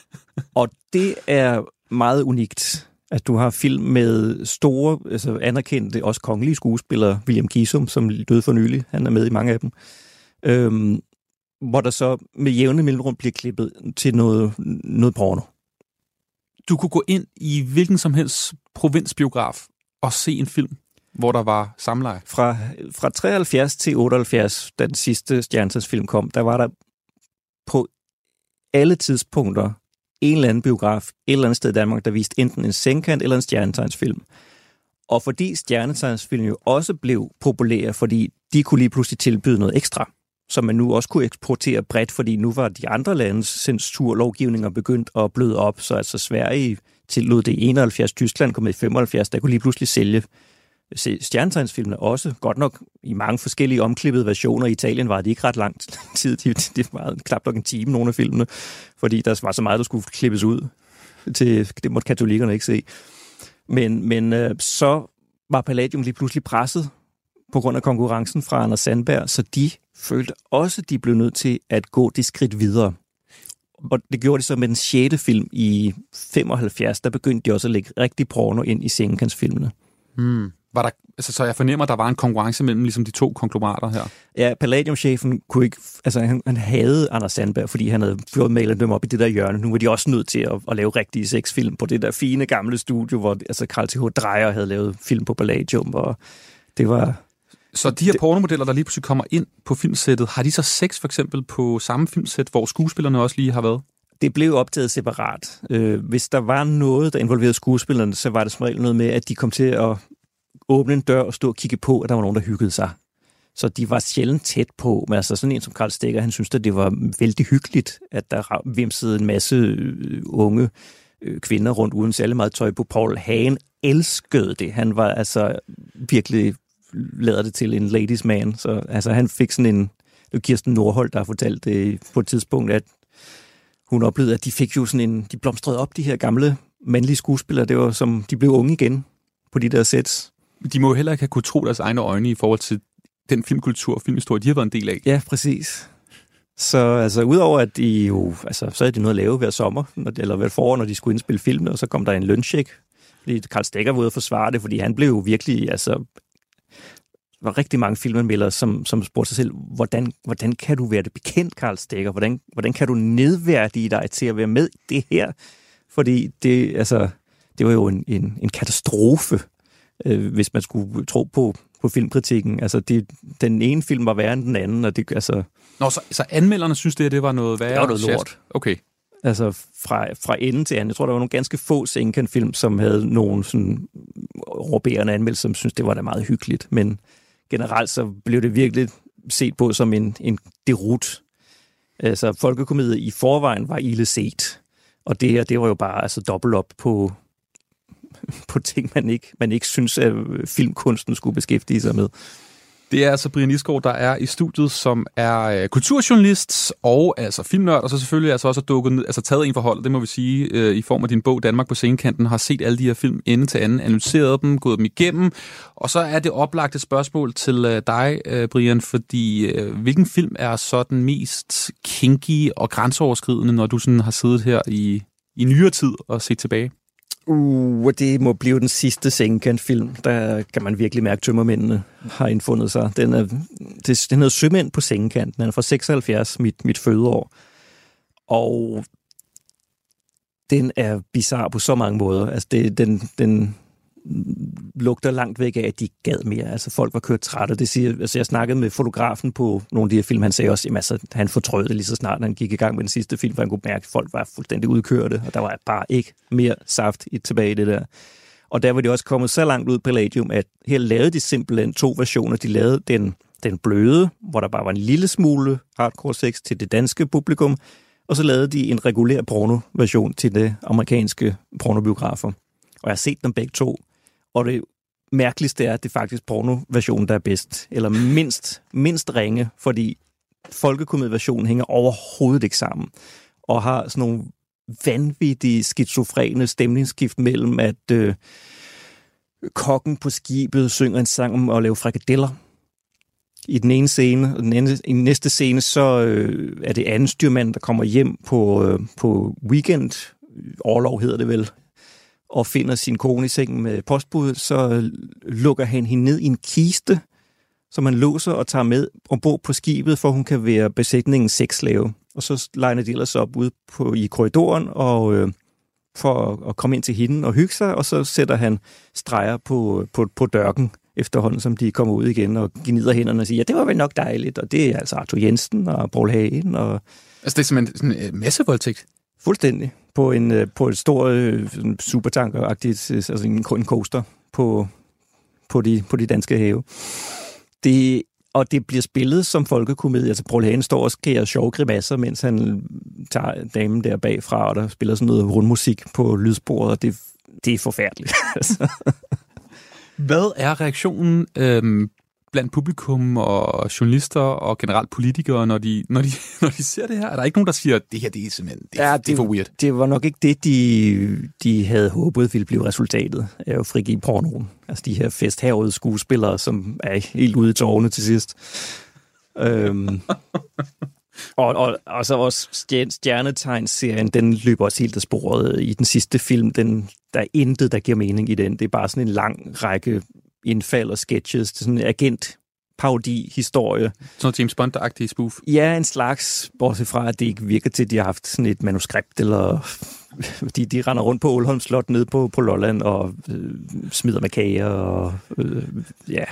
og det er meget unikt, at du har film med store, altså anerkendte, også kongelige skuespillere, William Gisum, som døde for nylig, han er med i mange af dem, øhm, hvor der så med jævne mellemrum bliver klippet til noget, noget porno. Du kunne gå ind i hvilken som helst provinsbiograf og se en film, hvor der var samleje. Fra, fra 73 til 78, da den sidste Stjernsens-film kom, der var der på alle tidspunkter en eller anden biograf et eller andet sted i Danmark, der viste enten en sengkant eller en stjernetegnsfilm. Og fordi stjernetegnsfilm jo også blev populære, fordi de kunne lige pludselig tilbyde noget ekstra, som man nu også kunne eksportere bredt, fordi nu var de andre landes censurlovgivninger begyndt at bløde op, så altså Sverige tillod det i 71, Tyskland kom med i 75, der kunne lige pludselig sælge stjernetegnsfilmene også, godt nok i mange forskellige omklippede versioner. I Italien var det ikke ret lang tid, det, det var knap nok en time, nogle af filmene, fordi der var så meget, der skulle klippes ud. Til, det måtte katolikkerne ikke se. Men, men øh, så var Palladium lige pludselig presset på grund af konkurrencen fra Anders Sandberg, så de følte også, at de blev nødt til at gå det skridt videre. Og det gjorde de så med den sjette film i 75, der begyndte de også at lægge rigtig porno ind i Sengekantsfilmene. Hmm. Var der, altså, så jeg fornemmer, at der var en konkurrence mellem ligesom de to konglomerater her. Ja, Palladium-chefen kunne ikke... Altså, han, han havde Anders Sandberg, fordi han havde fået malet dem op i det der hjørne. Nu var de også nødt til at, at lave rigtige sexfilm på det der fine gamle studie, hvor altså, Carl T.H. Dreyer havde lavet film på Palladium, og det var... Så de her pornomodeller, der lige pludselig kommer ind på filmsættet, har de så sex for eksempel på samme filmsæt, hvor skuespillerne også lige har været? Det blev optaget separat. Øh, hvis der var noget, der involverede skuespillerne, så var det som regel noget med, at de kom til at åbne en dør og stå og kigge på, at der var nogen, der hyggede sig. Så de var sjældent tæt på. Men altså sådan en som Karl Stikker, han synes, at det var vældig hyggeligt, at der vimsede en masse øh, unge øh, kvinder rundt uden særlig meget tøj på. Paul Hagen elskede det. Han var altså virkelig lavet det til en ladies man. Så altså, han fik sådan en... Det var Kirsten Nordholt, der har fortalt det på et tidspunkt, at hun oplevede, at de fik jo sådan en... De blomstrede op, de her gamle mandlige skuespillere. Det var som... De blev unge igen på de der sets. De må jo heller ikke have kunne tro deres egne øjne i forhold til den filmkultur og filmhistorie, de har været en del af. Ja, præcis. Så altså, udover at de jo, altså, så havde de noget at lave hver sommer, når, eller hver forår, når de skulle indspille filmene, og så kom der en løncheck, fordi Karl Stegger var ude at forsvare det, fordi han blev jo virkelig, altså, var rigtig mange filmanmeldere, som, som spurgte sig selv, hvordan, hvordan kan du være det bekendt, Karl Stegger? Hvordan, hvordan kan du nedværdige dig til at være med i det her? Fordi det, altså, det var jo en, en, en katastrofe, øh, hvis man skulle tro på, på filmkritikken. Altså, det, den ene film var værre end den anden, og det, altså... Nå, så, så anmelderne synes, det, det var noget værre? Det var noget lort. Okay. Altså fra, fra ende til anden. Jeg tror, der var nogle ganske få Senkan-film, som havde nogle sådan råberende anmeldelser, som synes det var da meget hyggeligt. Men generelt så blev det virkelig set på som en, en derut Altså, folkekomediet i forvejen var ille set. Og det her, det var jo bare altså, dobbelt op på, på ting, man ikke, man ikke synes, at øh, filmkunsten skulle beskæftige sig med. Det er altså Brian Isgaard, der er i studiet, som er øh, kulturjournalist og altså filmnørd, og så selvfølgelig altså også dukket ned, altså taget en forhold, det må vi sige, øh, i form af din bog Danmark på scenekanten, har set alle de her film ende til anden, analyseret dem, gået dem igennem, og så er det oplagte spørgsmål til øh, dig, øh, Brian, fordi øh, hvilken film er så den mest kinky og grænseoverskridende, når du sådan har siddet her i, i nyere tid og set tilbage? Uh, det må blive den sidste Sengenkant-film. Der kan man virkelig mærke, at tømmermændene har indfundet sig. Den, er, det, den hedder Sømænd på Sengekanten. Den er fra 76, mit, mit fødeår. Og den er bizarre på så mange måder. Altså, det, den, den lugter langt væk af, at de gad mere. Altså, folk var kørt trætte. Det siger, altså, jeg snakkede med fotografen på nogle af de her film. Han sagde også, at altså, han fortrød det lige så snart, han gik i gang med den sidste film, for han kunne mærke, at folk var fuldstændig udkørte, og der var bare ikke mere saft i, tilbage i det der. Og der var de også kommet så langt ud på Palladium, at her lavede de simpelthen to versioner. De lavede den, den bløde, hvor der bare var en lille smule hardcore sex til det danske publikum, og så lavede de en regulær porno-version til det amerikanske pornobiografer. Og jeg har set dem begge to, og det mærkeligste er, at det er faktisk pornoversionen, der er bedst. Eller mindst, mindst ringe, fordi folkekomedieversionen hænger overhovedet ikke sammen. Og har sådan nogle vanvittige skizofrene stemningsskift mellem, at øh, kokken på skibet synger en sang om at lave frikadeller. I den ene scene, og den ene, i den næste scene, så øh, er det anden styrmand, der kommer hjem på, øh, på weekend, overlov hedder det vel, og finder sin kone i sengen med postbuddet, så lukker han hende ned i en kiste, som han låser og tager med ombord på skibet, for hun kan være besætningens sexslave. Og så legner de ellers op ude på, i korridoren og øh, for at, at komme ind til hende og hygge sig, og så sætter han streger på, på, på dørken efterhånden, som de kommer ud igen og gnider hænderne og siger, ja, det var vel nok dejligt, og det er altså Arthur Jensen og Paul Hagen. Og... Altså det er simpelthen sådan en massevoldtægt? Fuldstændig. På en, øh, på et stort øh, supertanker-agtigt, øh, altså en, en coaster på, på, de, på de danske have. Det, og det bliver spillet som folkekomedie. Altså, Paul Hagen står og skærer sjove grimasser, mens han tager damen der bagfra, og der spiller sådan noget rundmusik på lydsporet, og det, det er forfærdeligt. Altså. Hvad er reaktionen øhm, blandt publikum og journalister og generelt politikere, når de, når, de, når de ser det her? Er der ikke nogen, der siger, det her det er simpelthen det, ja, det, det er for weird? Det var nok ikke det, de, de havde håbet ville blive resultatet af at frigive pornoen. Altså de her festhavede skuespillere, som er helt ude i tårne til sidst. øhm, og, og, og så også Stjernetegn-serien, den løber også helt af sporet i den sidste film. Den, der er intet, der giver mening i den. Det er bare sådan en lang række indfald og sketches til sådan en agent parodi-historie. Sådan James Bond-agtig spoof? Ja, en slags, bortset fra, at det ikke virker til, at de har haft sådan et manuskript, eller de, de render rundt på Ålholm Slot nede på, på Lolland og øh, smider med kager og øh, ja,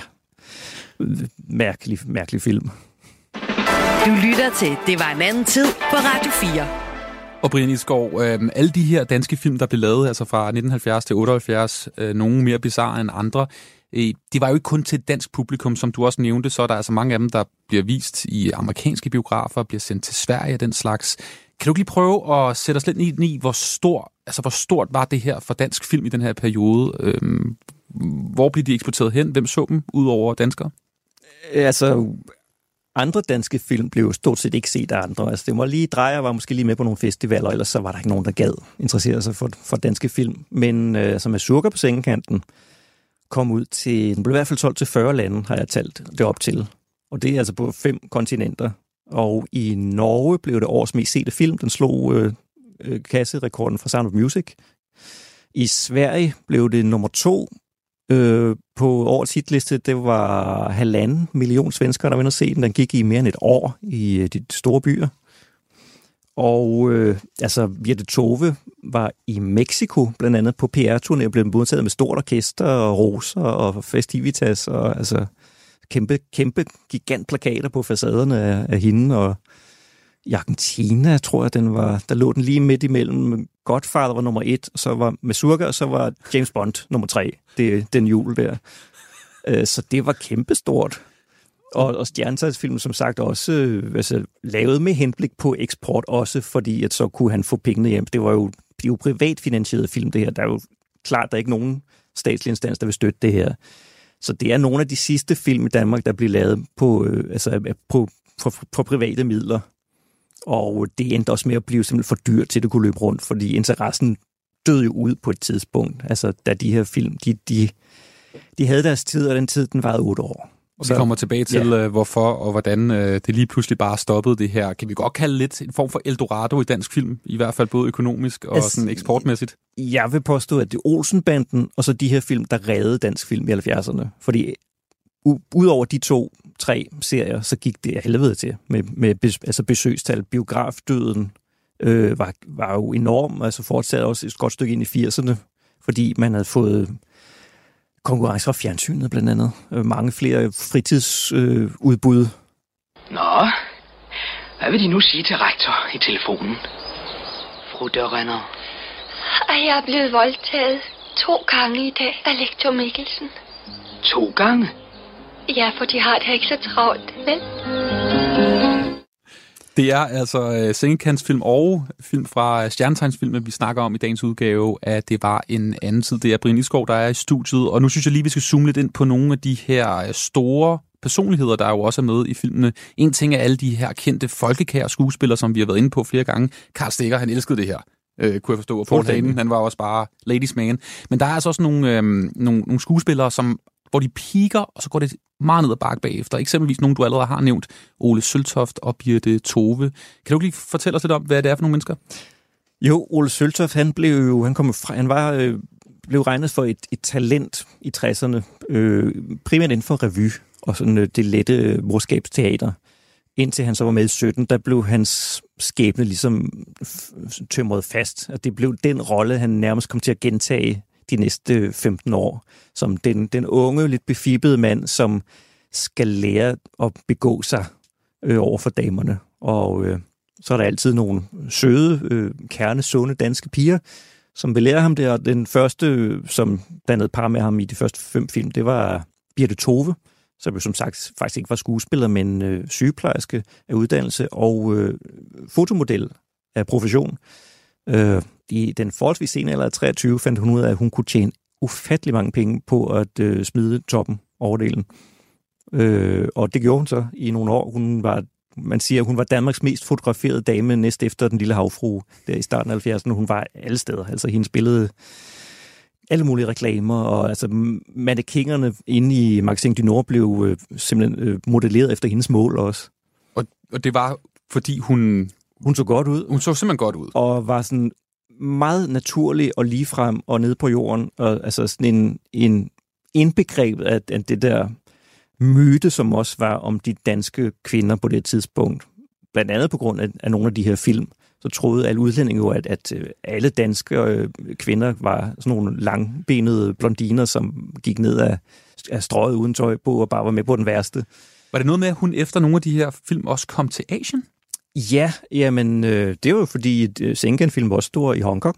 mærkelig, mærkelig film. Du lytter til Det var en anden tid på Radio 4. Og Brian Isgaard, øh, alle de her danske film, der blev lavet, altså fra 1970 til 78, øh, nogle mere bizarre end andre, Øh, det var jo ikke kun til dansk publikum, som du også nævnte, så er der altså mange af dem, der bliver vist i amerikanske biografer, bliver sendt til Sverige og den slags. Kan du ikke lige prøve at sætte os lidt ind i, hvor, stor, altså, hvor stort var det her for dansk film i den her periode? Øh, hvor blev de eksporteret hen? Hvem så dem, ud over danskere? Øh, altså, andre danske film blev stort set ikke set af andre. Altså, det var lige Drejer var måske lige med på nogle festivaler, ellers så var der ikke nogen, der gad interessere sig for, for danske film. Men øh, som er surker på sengekanten, kom ud til, den blev i hvert fald solgt til 40 lande, har jeg talt det op til. Og det er altså på fem kontinenter. Og i Norge blev det årets mest sete film. Den slog øh, øh, kasserekorden fra Sound of Music. I Sverige blev det nummer to øh, på årets hitliste. Det var halvanden million svenskere, der var inde og se den. Den gik i mere end et år i øh, de store byer. Og øh, altså, Jette Tove var i Mexico, blandt andet på PR-turné, og blev modtaget med stort orkester og roser og festivitas, og altså kæmpe, kæmpe gigantplakater på facaderne af, af hende, og i Argentina, tror jeg, den var, der lå den lige midt imellem. Godfather var nummer et, og så var Mazurka, og så var James Bond nummer tre. Det, den jul der. Øh, så det var kæmpestort og, og stjernetegnsfilm som sagt også øh, altså, lavet med henblik på eksport også, fordi at så kunne han få pengene hjem. Det var jo, det er jo privat finansieret film, det her. Der er jo klart, der er ikke nogen statslig instans, der vil støtte det her. Så det er nogle af de sidste film i Danmark, der bliver lavet på, øh, altså, på, på, på private midler. Og det endte også med at blive simpelthen for dyrt til, at det kunne løbe rundt, fordi interessen døde jo ud på et tidspunkt. Altså, da de her film, de, de, de havde deres tid, og den tid, den varede otte år. Og vi kommer tilbage til, ja. hvorfor og hvordan øh, det lige pludselig bare stoppede det her. Kan vi godt kalde lidt en form for Eldorado i dansk film, i hvert fald både økonomisk og altså, sådan eksportmæssigt? Jeg vil påstå, at det er Olsenbanden og så de her film, der reddede dansk film i 70'erne. Fordi udover de to, tre serier, så gik det helvede til med, med altså besøgstal. Biografdøden øh, var, var jo enorm, altså fortsat også et godt stykke ind i 80'erne, fordi man havde fået konkurrence fra fjernsynet blandt andet. Øh, mange flere fritidsudbud. Øh, Nå, hvad vil de nu sige til rektor i telefonen? Fru Dørrenner. At jeg er blevet voldtaget to gange i dag af lektor Mikkelsen. To gange? Ja, for de har det ikke så travlt, vel? Det er altså uh, sengekantsfilm og film fra Stjernetegnsfilmen, vi snakker om i dagens udgave, at det var en anden tid. Det er Brian Iskov, der er i studiet, og nu synes jeg lige, vi skal zoome lidt ind på nogle af de her øh, store personligheder, der jo også er med i filmene. En ting er alle de her kendte folkekære skuespillere, som vi har været inde på flere gange. Karl Stikker, han elskede det her øh, kunne jeg forstå. Og Paul Dane, han var også bare ladies man. Men der er altså også nogle, øh, nogle, nogle skuespillere, som hvor de piker, og så går det meget ned ad bakke bagefter. Eksempelvis nogen, du allerede har nævnt, Ole Søltoft og Birte Tove. Kan du lige fortælle os lidt om, hvad det er for nogle mennesker? Jo, Ole Søltoft, han blev jo, han kom fra, han var, øh, blev regnet for et, et talent i 60'erne, øh, primært inden for revy og sådan øh, det lette øh, morskabsteater. Indtil han så var med i 17, der blev hans skæbne ligesom tømret fast. Og det blev den rolle, han nærmest kom til at gentage de næste 15 år, som den, den unge, lidt befibede mand, som skal lære at begå sig øh, over for damerne. Og øh, så er der altid nogle søde, øh, kerne, sunde danske piger, som vil lære ham det. Og den første, øh, som dannede par med ham i de første fem film, det var Birte Tove, som jo som sagt faktisk ikke var skuespiller, men øh, sygeplejerske af uddannelse og øh, fotomodel af profession. Øh, I den forholdsvis sene alder af 23 fandt hun ud af, at hun kunne tjene ufattelig mange penge på at øh, smide toppen, overdelen. Øh, og det gjorde hun så i nogle år. Hun var, man siger, at hun var Danmarks mest fotograferede dame næst efter den lille havfru der i starten af 70'erne. Hun var alle steder. Altså hendes billede alle mulige reklamer, og altså mannekingerne inde i Magasin du Nord blev øh, simpelthen øh, modelleret efter hendes mål også. Og, og det var, fordi hun hun så godt ud. Hun så simpelthen godt ud. Og var sådan meget naturlig og ligefrem og nede på jorden. Og altså sådan en, en indbegreb af, af det der myte, som også var om de danske kvinder på det tidspunkt. Blandt andet på grund af, af nogle af de her film. Så troede alle udlændinge jo, at, at øh, alle danske øh, kvinder var sådan nogle langbenede blondiner, som gik ned af, af strøget uden tøj på og bare var med på den værste. Var det noget med, at hun efter nogle af de her film også kom til Asien? Ja, jamen, øh, det er jo fordi, øh, Sengen-film var også stor i Hongkong,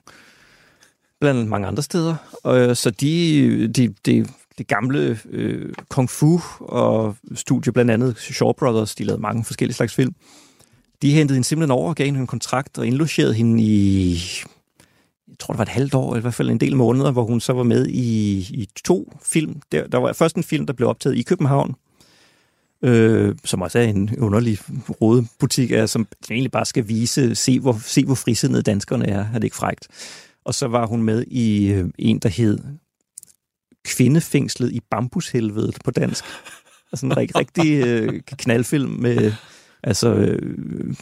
blandt mange andre steder. Og, øh, så de, de, de, de gamle øh, kung fu og studie, blandt andet Shaw Brothers, de lavede mange forskellige slags film. De hentede hende simpelthen over og gav hende en kontrakt og indlogerede hende i, jeg tror det var et halvt år, eller i hvert fald en del måneder, hvor hun så var med i, i to film. Der, der var først en film, der blev optaget i København, øh, som også er en underlig butik, er, som egentlig bare skal vise, se hvor, se hvor frisindede danskerne er. Er det ikke frægt? Og så var hun med i øh, en, der hed Kvindefængslet i bambushelvedet på dansk. Altså en rigtig, rigtig øh, knaldfilm med altså øh,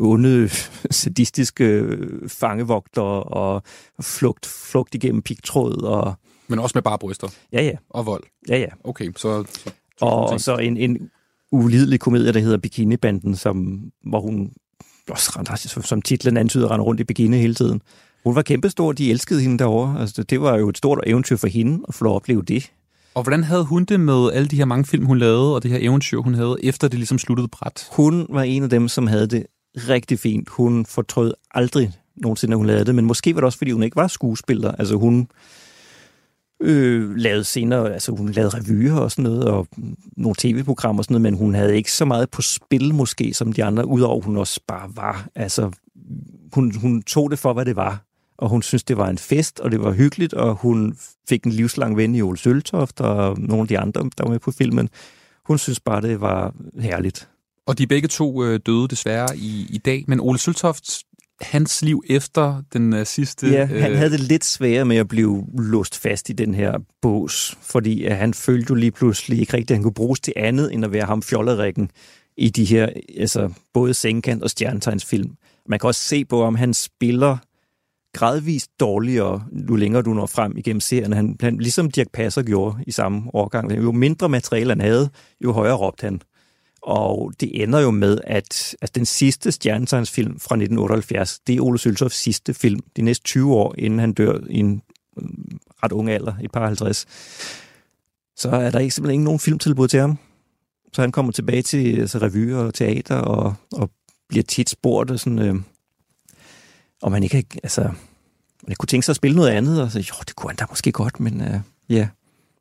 onde, sadistiske øh, fangevogter og flugt, flugt igennem pigtråd. Og... Men også med bare bryster? Ja, ja. Og vold? Ja, ja. Okay, så... så og, og så en, en ulidelig komedie, der hedder Bikini-banden, som, hvor hun også, som titlen antyder, render rundt i bikini hele tiden. Hun var kæmpestor, de elskede hende derovre. Altså, det var jo et stort eventyr for hende at få lov at opleve det. Og hvordan havde hun det med alle de her mange film, hun lavede, og det her eventyr, hun havde, efter det ligesom sluttede bræt? Hun var en af dem, som havde det rigtig fint. Hun fortrød aldrig nogensinde, at hun lavede det, men måske var det også, fordi hun ikke var skuespiller. Altså hun øh, lavede senere, altså hun lavede revyer og sådan noget, og nogle tv-programmer og sådan noget, men hun havde ikke så meget på spil måske, som de andre, udover hun også bare var. Altså, hun, hun tog det for, hvad det var, og hun synes det var en fest, og det var hyggeligt, og hun fik en livslang ven i Ole Søltoft, og nogle af de andre, der var med på filmen. Hun synes bare, det var herligt. Og de begge to øh, døde desværre i, i dag, men Ole Søltoft, hans liv efter den øh, sidste... Ja, han havde det lidt sværere med at blive låst fast i den her bås, fordi at han følte jo lige pludselig ikke rigtigt, at han kunne bruges til andet, end at være ham fjollerikken i de her, altså både Senkant og Stjernetegnsfilm. Man kan også se på, om han spiller gradvist dårligere, jo længere du når frem igennem serien. Han, han, ligesom Dirk Passer gjorde i samme årgang. Jo mindre materiale han havde, jo højere råbte han. Og det ender jo med, at, altså den sidste stjernetegnsfilm fra 1978, det er Ole Søltofs sidste film, de næste 20 år, inden han dør i en øh, ret ung alder, et par 50. Så er der ikke simpelthen ikke nogen filmtilbud til ham. Så han kommer tilbage til altså, revyer og teater, og, og bliver tit spurgt, sådan, øh, om man ikke, altså, man kunne tænke sig at spille noget andet, og så, jo, det kunne han da måske godt, men øh, ja,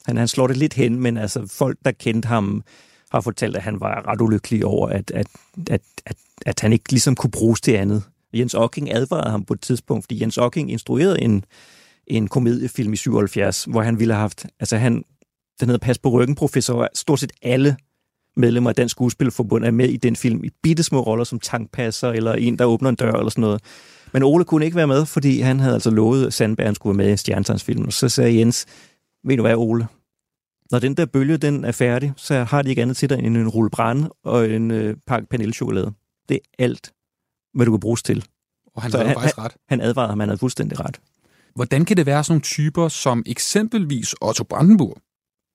han, han slår det lidt hen, men altså, folk, der kendte ham, har fortalt, at han var ret ulykkelig over, at, at, at, at, at han ikke ligesom kunne bruges til andet. Jens Ocking advarede ham på et tidspunkt, fordi Jens Ocking instruerede en, en komediefilm i 77, hvor han ville have haft, altså han, den hedder Pas på ryggen, professor, stort set alle medlemmer af Dansk Skuespillerforbund er med i den film i bitte små roller som tankpasser eller en, der åbner en dør eller sådan noget. Men Ole kunne ikke være med, fordi han havde altså lovet, at Sandberg han skulle være med i Stjernetegnsfilmen. Og så sagde Jens, ved du hvad, Ole? Når den der bølge den er færdig, så har de ikke andet til dig end en rulle brænde og en øh, pakke panelchokolade. Det er alt, hvad du kan bruges til. Og han Så havde faktisk ret. Han advarede ham, han havde fuldstændig ret. Hvordan kan det være sådan nogle typer, som eksempelvis Otto Brandenburg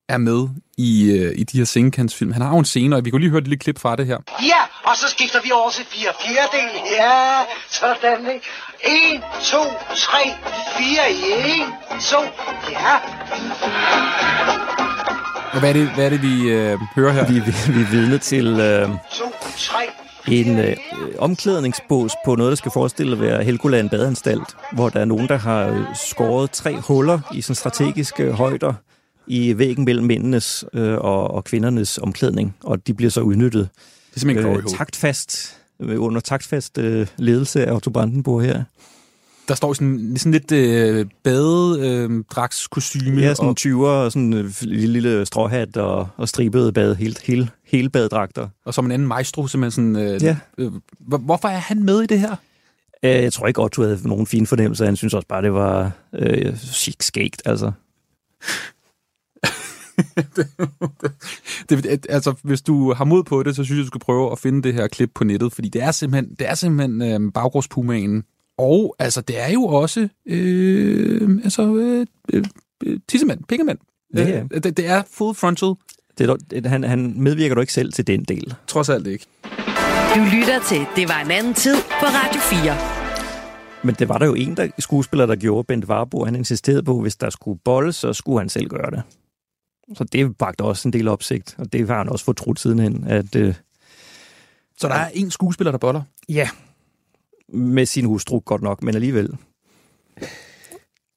er med i, øh, i de her sengekantsfilm? Han har jo en scene, og vi kunne lige høre et lille klip fra det her. Ja, og så skifter vi over til fire fjerdedel. Ja, sådan, ikke? En, to, tre, fire, en, to, ja. Og hvad er det, hvad er det vi øh, hører her? Vi, vi, vi er vidne til øh, en øh, omklædningsbås på noget, der skal forestille at være Helgoland badeanstalt, hvor der er nogen, der har øh, skåret tre huller i sådan strategiske højder i væggen mellem mændenes øh, og, og kvindernes omklædning, og de bliver så udnyttet. Det er simpelthen hole. taktfast, øh, under taktfast øh, ledelse af Otto Brandenburg her. Der står sådan, sådan lidt øh, badedragtskostyme. Ja, sådan og... 20'er og sådan en øh, lille, lille stråhat og, og stribede bad, helt, hele, hele badedragter. Og som en anden maestro, simpelthen sådan... Øh, Ja. øh, hvor- hvorfor er han med i det her? Øh, Jeg tror ikke, Otto havde nogen fine fornemmelser. Han synes også bare, det var øh, chic skægt, altså. Det, det- altså, hvis du har mod på det, så synes jeg, du skal prøve at finde det her klip på nettet, fordi det er simpelthen, det er simpelthen øh, baggårdspumaen. Og altså, det er jo også øh, altså, øh, øh, øh, tissemand, pikkemand. Ja, ja. Øh, det, det er full frontal. Det, det, han, han medvirker du ikke selv til den del. Trods alt ikke. Du lytter til Det var en anden tid på Radio 4. Men det var der jo en der, skuespiller, der gjorde, Bent Warbo. Han insisterede på, at hvis der skulle bolles, så skulle han selv gøre det. Så det bragte også en del opsigt, og det har han også fortrudt sidenhen. At, øh, Så der er en skuespiller, der boller? Ja. Med sin hustru godt nok, men alligevel.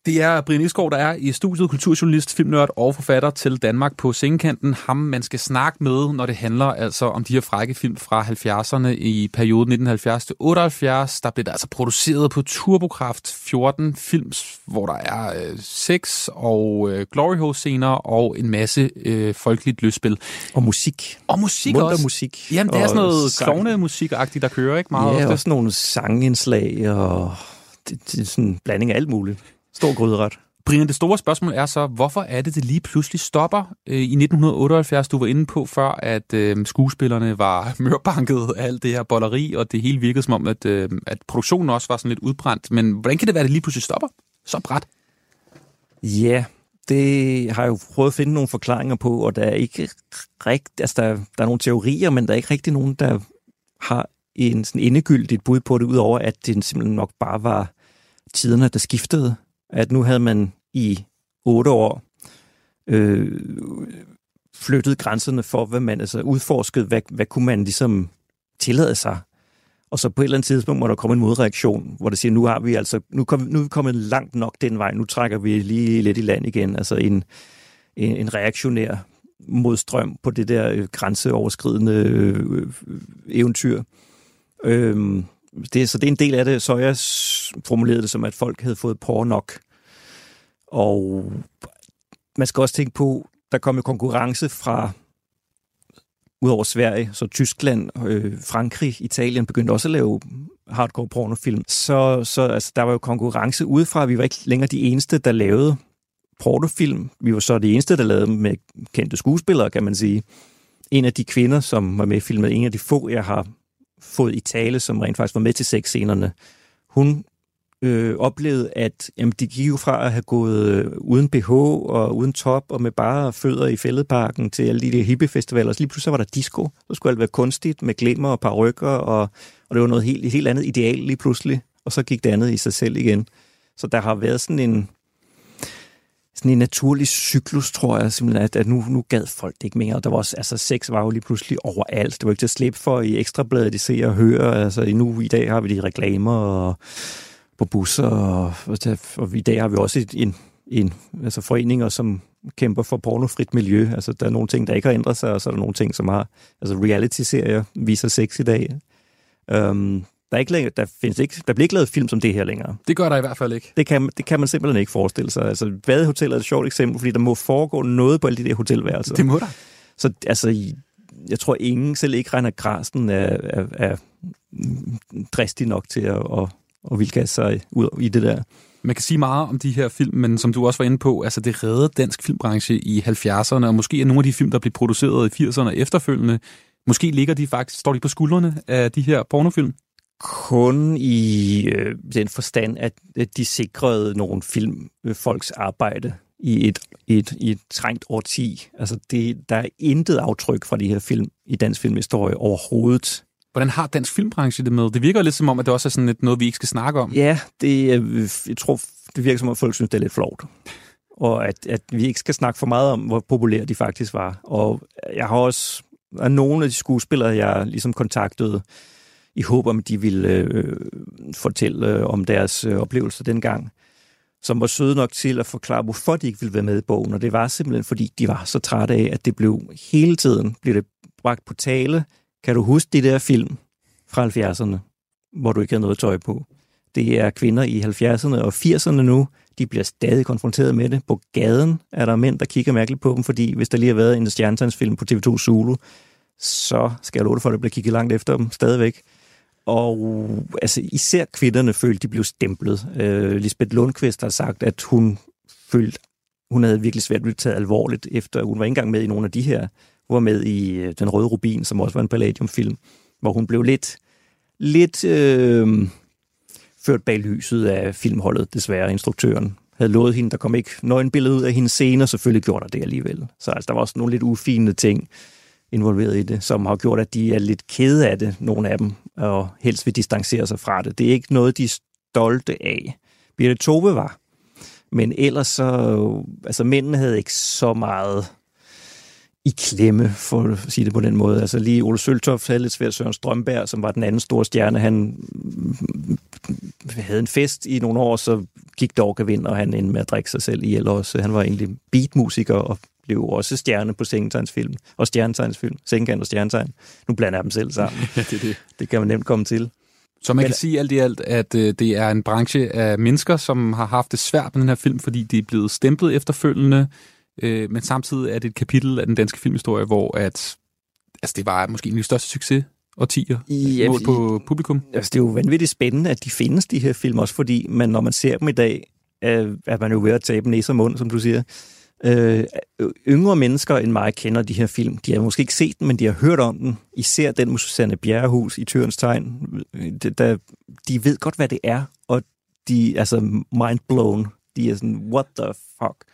Det er Brian Isgaard, der er i studiet, kulturjournalist, filmnørd og forfatter til Danmark på sengekanten. Ham, man skal snakke med, når det handler altså om de her frække film fra 70'erne i perioden 1970-78. Der blev der altså produceret på Turbokraft 14 films, hvor der er øh, sex og øh, glory hole scener og en masse øh, folkeligt løsspil. Og musik. Og musik Munter også. musik. Jamen, det er Og sådan noget sang. klovnemusik-agtigt, der kører, ikke? Meget ja, ofte. også nogle sangindslag, og det, det er sådan en blanding af alt muligt. Stor gryderet. Brian, det store spørgsmål er så, hvorfor er det, det lige pludselig stopper øh, i 1978? Du var inde på før, at øh, skuespillerne var mørbanket af alt det her bolleri, og det hele virkede som om, at, øh, at produktionen også var sådan lidt udbrændt. Men hvordan kan det være, at det lige pludselig stopper så bræt? Ja, det har jeg jo prøvet at finde nogle forklaringer på, og der er ikke rigt, altså der, der er nogle teorier, men der er ikke rigtig nogen, der har en sådan endegyldigt bud på det, udover at det simpelthen nok bare var tiderne, der skiftede. At nu havde man i otte år øh, flyttet grænserne for, hvad man altså udforskede, hvad, hvad kunne man ligesom tillade sig. Og så på et eller andet tidspunkt må der komme en modreaktion, hvor det siger, nu har vi altså, nu, kom, nu er vi kommet langt nok den vej, nu trækker vi lige lidt i land igen. Altså en, en, en reaktionær modstrøm på det der øh, grænseoverskridende øh, øh eventyr. Øhm, det, så det er en del af det. Så jeg formulerede det som, at folk havde fået på nok. Og man skal også tænke på, der kom jo konkurrence fra udover Sverige, så Tyskland, øh, Frankrig, Italien begyndte også at lave hardcore pornofilm. Så, så altså, der var jo konkurrence udefra. Vi var ikke længere de eneste, der lavede pornofilm. Vi var så de eneste, der lavede med kendte skuespillere, kan man sige. En af de kvinder, som var med i filmen, en af de få, jeg har fået i tale, som rent faktisk var med til sexscenerne, hun øh, oplevede, at jamen, de gik jo fra at have gået øh, uden BH og uden top og med bare fødder i fældeparken til alle de der hippiefestivaler. Så lige pludselig var der disco. Så skulle alt være kunstigt med glimmer og parrykker, og, og det var noget helt, et helt andet ideal lige pludselig. Og så gik det andet i sig selv igen. Så der har været sådan en, sådan en naturlig cyklus, tror jeg simpelthen, at, at nu, nu gad folk det ikke mere. Og Der var også, altså sex var jo lige pludselig overalt. Det var ikke til at slippe for i ekstrabladet, de ser og hører. Altså nu i dag har vi de reklamer og på busser, og, og, i dag har vi også et, en, en, altså foreninger, som kæmper for pornofrit miljø. Altså, der er nogle ting, der ikke har ændret sig, og så er der nogle ting, som har... Altså, reality-serier viser sex i dag. Um, der, er ikke længere, der, findes ikke, der bliver ikke lavet film som det her længere. Det gør der i hvert fald ikke. Det kan, det kan man simpelthen ikke forestille sig. Altså, Badehotel er et sjovt eksempel, fordi der må foregå noget på alle de der hotelværelser. Det må der. Så altså, jeg tror ingen, selv ikke Reiner Grasten, er, er, er dristig nok til at, at, at vildkaste sig ud i det der. Man kan sige meget om de her film, men som du også var inde på, altså det reddede dansk filmbranche i 70'erne, og måske er nogle af de film, der blev produceret i 80'erne efterfølgende, måske ligger de faktisk, står de på skuldrene af de her pornofilm? Kun i øh, den forstand, at de sikrede nogle film, øh, folks arbejde i et, et, i et trængt årti. Altså, det, der er intet aftryk fra de her film i dansk filmhistorie overhovedet. Hvordan har dansk filmbranche det med? Det virker lidt som om, at det også er sådan lidt noget, vi ikke skal snakke om. Ja, det, øh, jeg tror, det virker som om, at folk synes, det er lidt flot. Og at, at vi ikke skal snakke for meget om, hvor populære de faktisk var. Og jeg har også... Der nogle af de skuespillere, jeg ligesom kontaktede, i håb om, de ville øh, fortælle øh, om deres øh, oplevelser dengang, som var søde nok til at forklare, hvorfor de ikke ville være med i bogen. Og det var simpelthen, fordi de var så trætte af, at det blev hele tiden blev det bragt på tale. Kan du huske de der film fra 70'erne, hvor du ikke havde noget tøj på? Det er kvinder i 70'erne og 80'erne nu. De bliver stadig konfronteret med det. På gaden er der mænd, der kigger mærkeligt på dem, fordi hvis der lige har været en stjernetegnsfilm på TV2 Zulu, så skal jeg love for, at det bliver kigget langt efter dem stadigvæk. Og altså, især kvinderne følte, de blev stemplet. Øh, Lisbeth Lundqvist har sagt, at hun følte, hun havde virkelig svært at blive taget alvorligt, efter hun var ikke engang med i nogle af de her. Hun var med i øh, Den Røde Rubin, som også var en Palladium-film, hvor hun blev lidt, lidt øh, ført bag lyset af filmholdet, desværre, instruktøren havde lovet hende, der kom ikke nøgenbillede ud af hendes scener, selvfølgelig gjorde der det alligevel. Så altså, der var også nogle lidt ufine ting involveret i det, som har gjort, at de er lidt kede af det, nogle af dem, og helst vil distancere sig fra det. Det er ikke noget, de er stolte af. Birte Tove var. Men ellers så, altså mændene havde ikke så meget i klemme, for at sige det på den måde. Altså lige Ole Søltoft havde lidt svært Søren Strømberg, som var den anden store stjerne. Han havde en fest i nogle år, så gik dog vind, og han endte med at drikke sig selv ihjel også. Han var egentlig beatmusiker og blev også stjerne på sengetegnsfilm, og stjernetegnsfilm, Sengetegn og Stjernetegn. Nu blander jeg dem selv sammen. ja, det, det. det kan man nemt komme til. Så man kan sige alt i alt, at øh, det er en branche af mennesker, som har haft det svært med den her film, fordi de er blevet stemplet efterfølgende, øh, men samtidig er det et kapitel af den danske filmhistorie, hvor at, altså det var måske en af de største succes årtier ja, mål på publikum. Altså, det er jo vanvittigt spændende, at de findes, de her film, også fordi man, når man ser dem i dag, er, er man jo ved at tabe næse og mund, som du siger. Øh, yngre mennesker end mig kender de her film. De har måske ikke set den, men de har hørt om den. Især den med Susanne Bjerrehus i Tørens Tegn. De, de ved godt, hvad det er, og de er altså mind blown. De er sådan, what the fuck?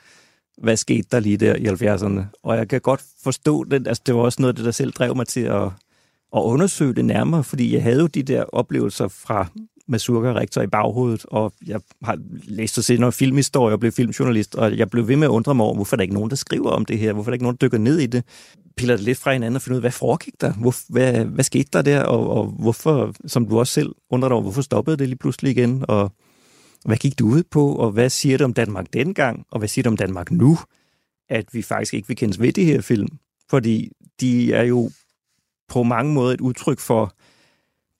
Hvad skete der lige der i 70'erne? Og jeg kan godt forstå det. Altså, det var også noget af det, der selv drev mig til at, at undersøge det nærmere, fordi jeg havde jo de der oplevelser fra Masurka rektor i baghovedet, og jeg har læst og set noget filmhistorie og blev filmjournalist, og jeg blev ved med at undre mig over, hvorfor der ikke er nogen, der skriver om det her, hvorfor der ikke er nogen, der dykker ned i det. piller det lidt fra hinanden og finder ud af, hvad foregik der? Hvor, hvad, hvad skete der der? Og, og hvorfor, som du også selv undrer dig over, hvorfor stoppede det lige pludselig igen? Og hvad gik du ud på? Og hvad siger det om Danmark dengang? Og hvad siger det om Danmark nu? At vi faktisk ikke vil kendes ved de her film. Fordi de er jo på mange måder et udtryk for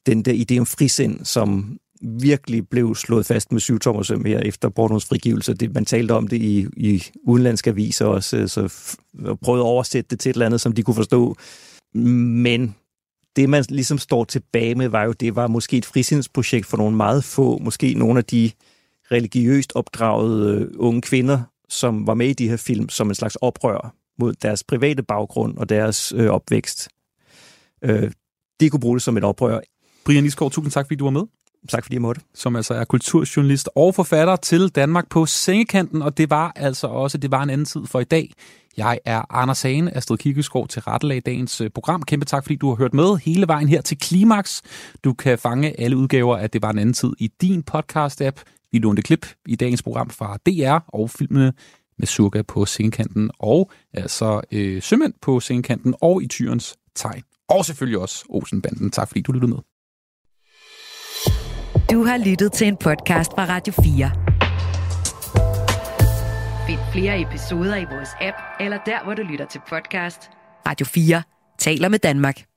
den der idé om frisind, som virkelig blev slået fast med syv her efter Bornholms frigivelse. Det, man talte om det i, i udenlandske aviser også, så f- prøvede at oversætte det til et eller andet, som de kunne forstå. Men det, man ligesom står tilbage med, var jo, det var måske et frisindsprojekt for nogle meget få, måske nogle af de religiøst opdragede øh, unge kvinder, som var med i de her film, som en slags oprør mod deres private baggrund og deres øh, opvækst. Øh, de kunne bruge det som et oprør. Brian Iskov, tusind tak, fordi du var med. Tak fordi jeg måtte. Som altså er kulturjournalist og forfatter til Danmark på sengekanten, og det var altså også, det var en anden tid for i dag. Jeg er Anders Hane, Astrid Kirkeskov til rettelag dagens øh, program. Kæmpe tak, fordi du har hørt med hele vejen her til Klimax. Du kan fange alle udgaver af Det var en anden tid i din podcast-app. Vi lånte klip i dagens program fra DR og filmene med Surga på sengekanten, og altså øh, Sømænd på sengekanten og i Tyrens tegn. Og selvfølgelig også Olsenbanden. Tak fordi du lyttede med. Du har lyttet til en podcast fra Radio 4. Find flere episoder i vores app, eller der, hvor du lytter til podcast. Radio 4 taler med Danmark.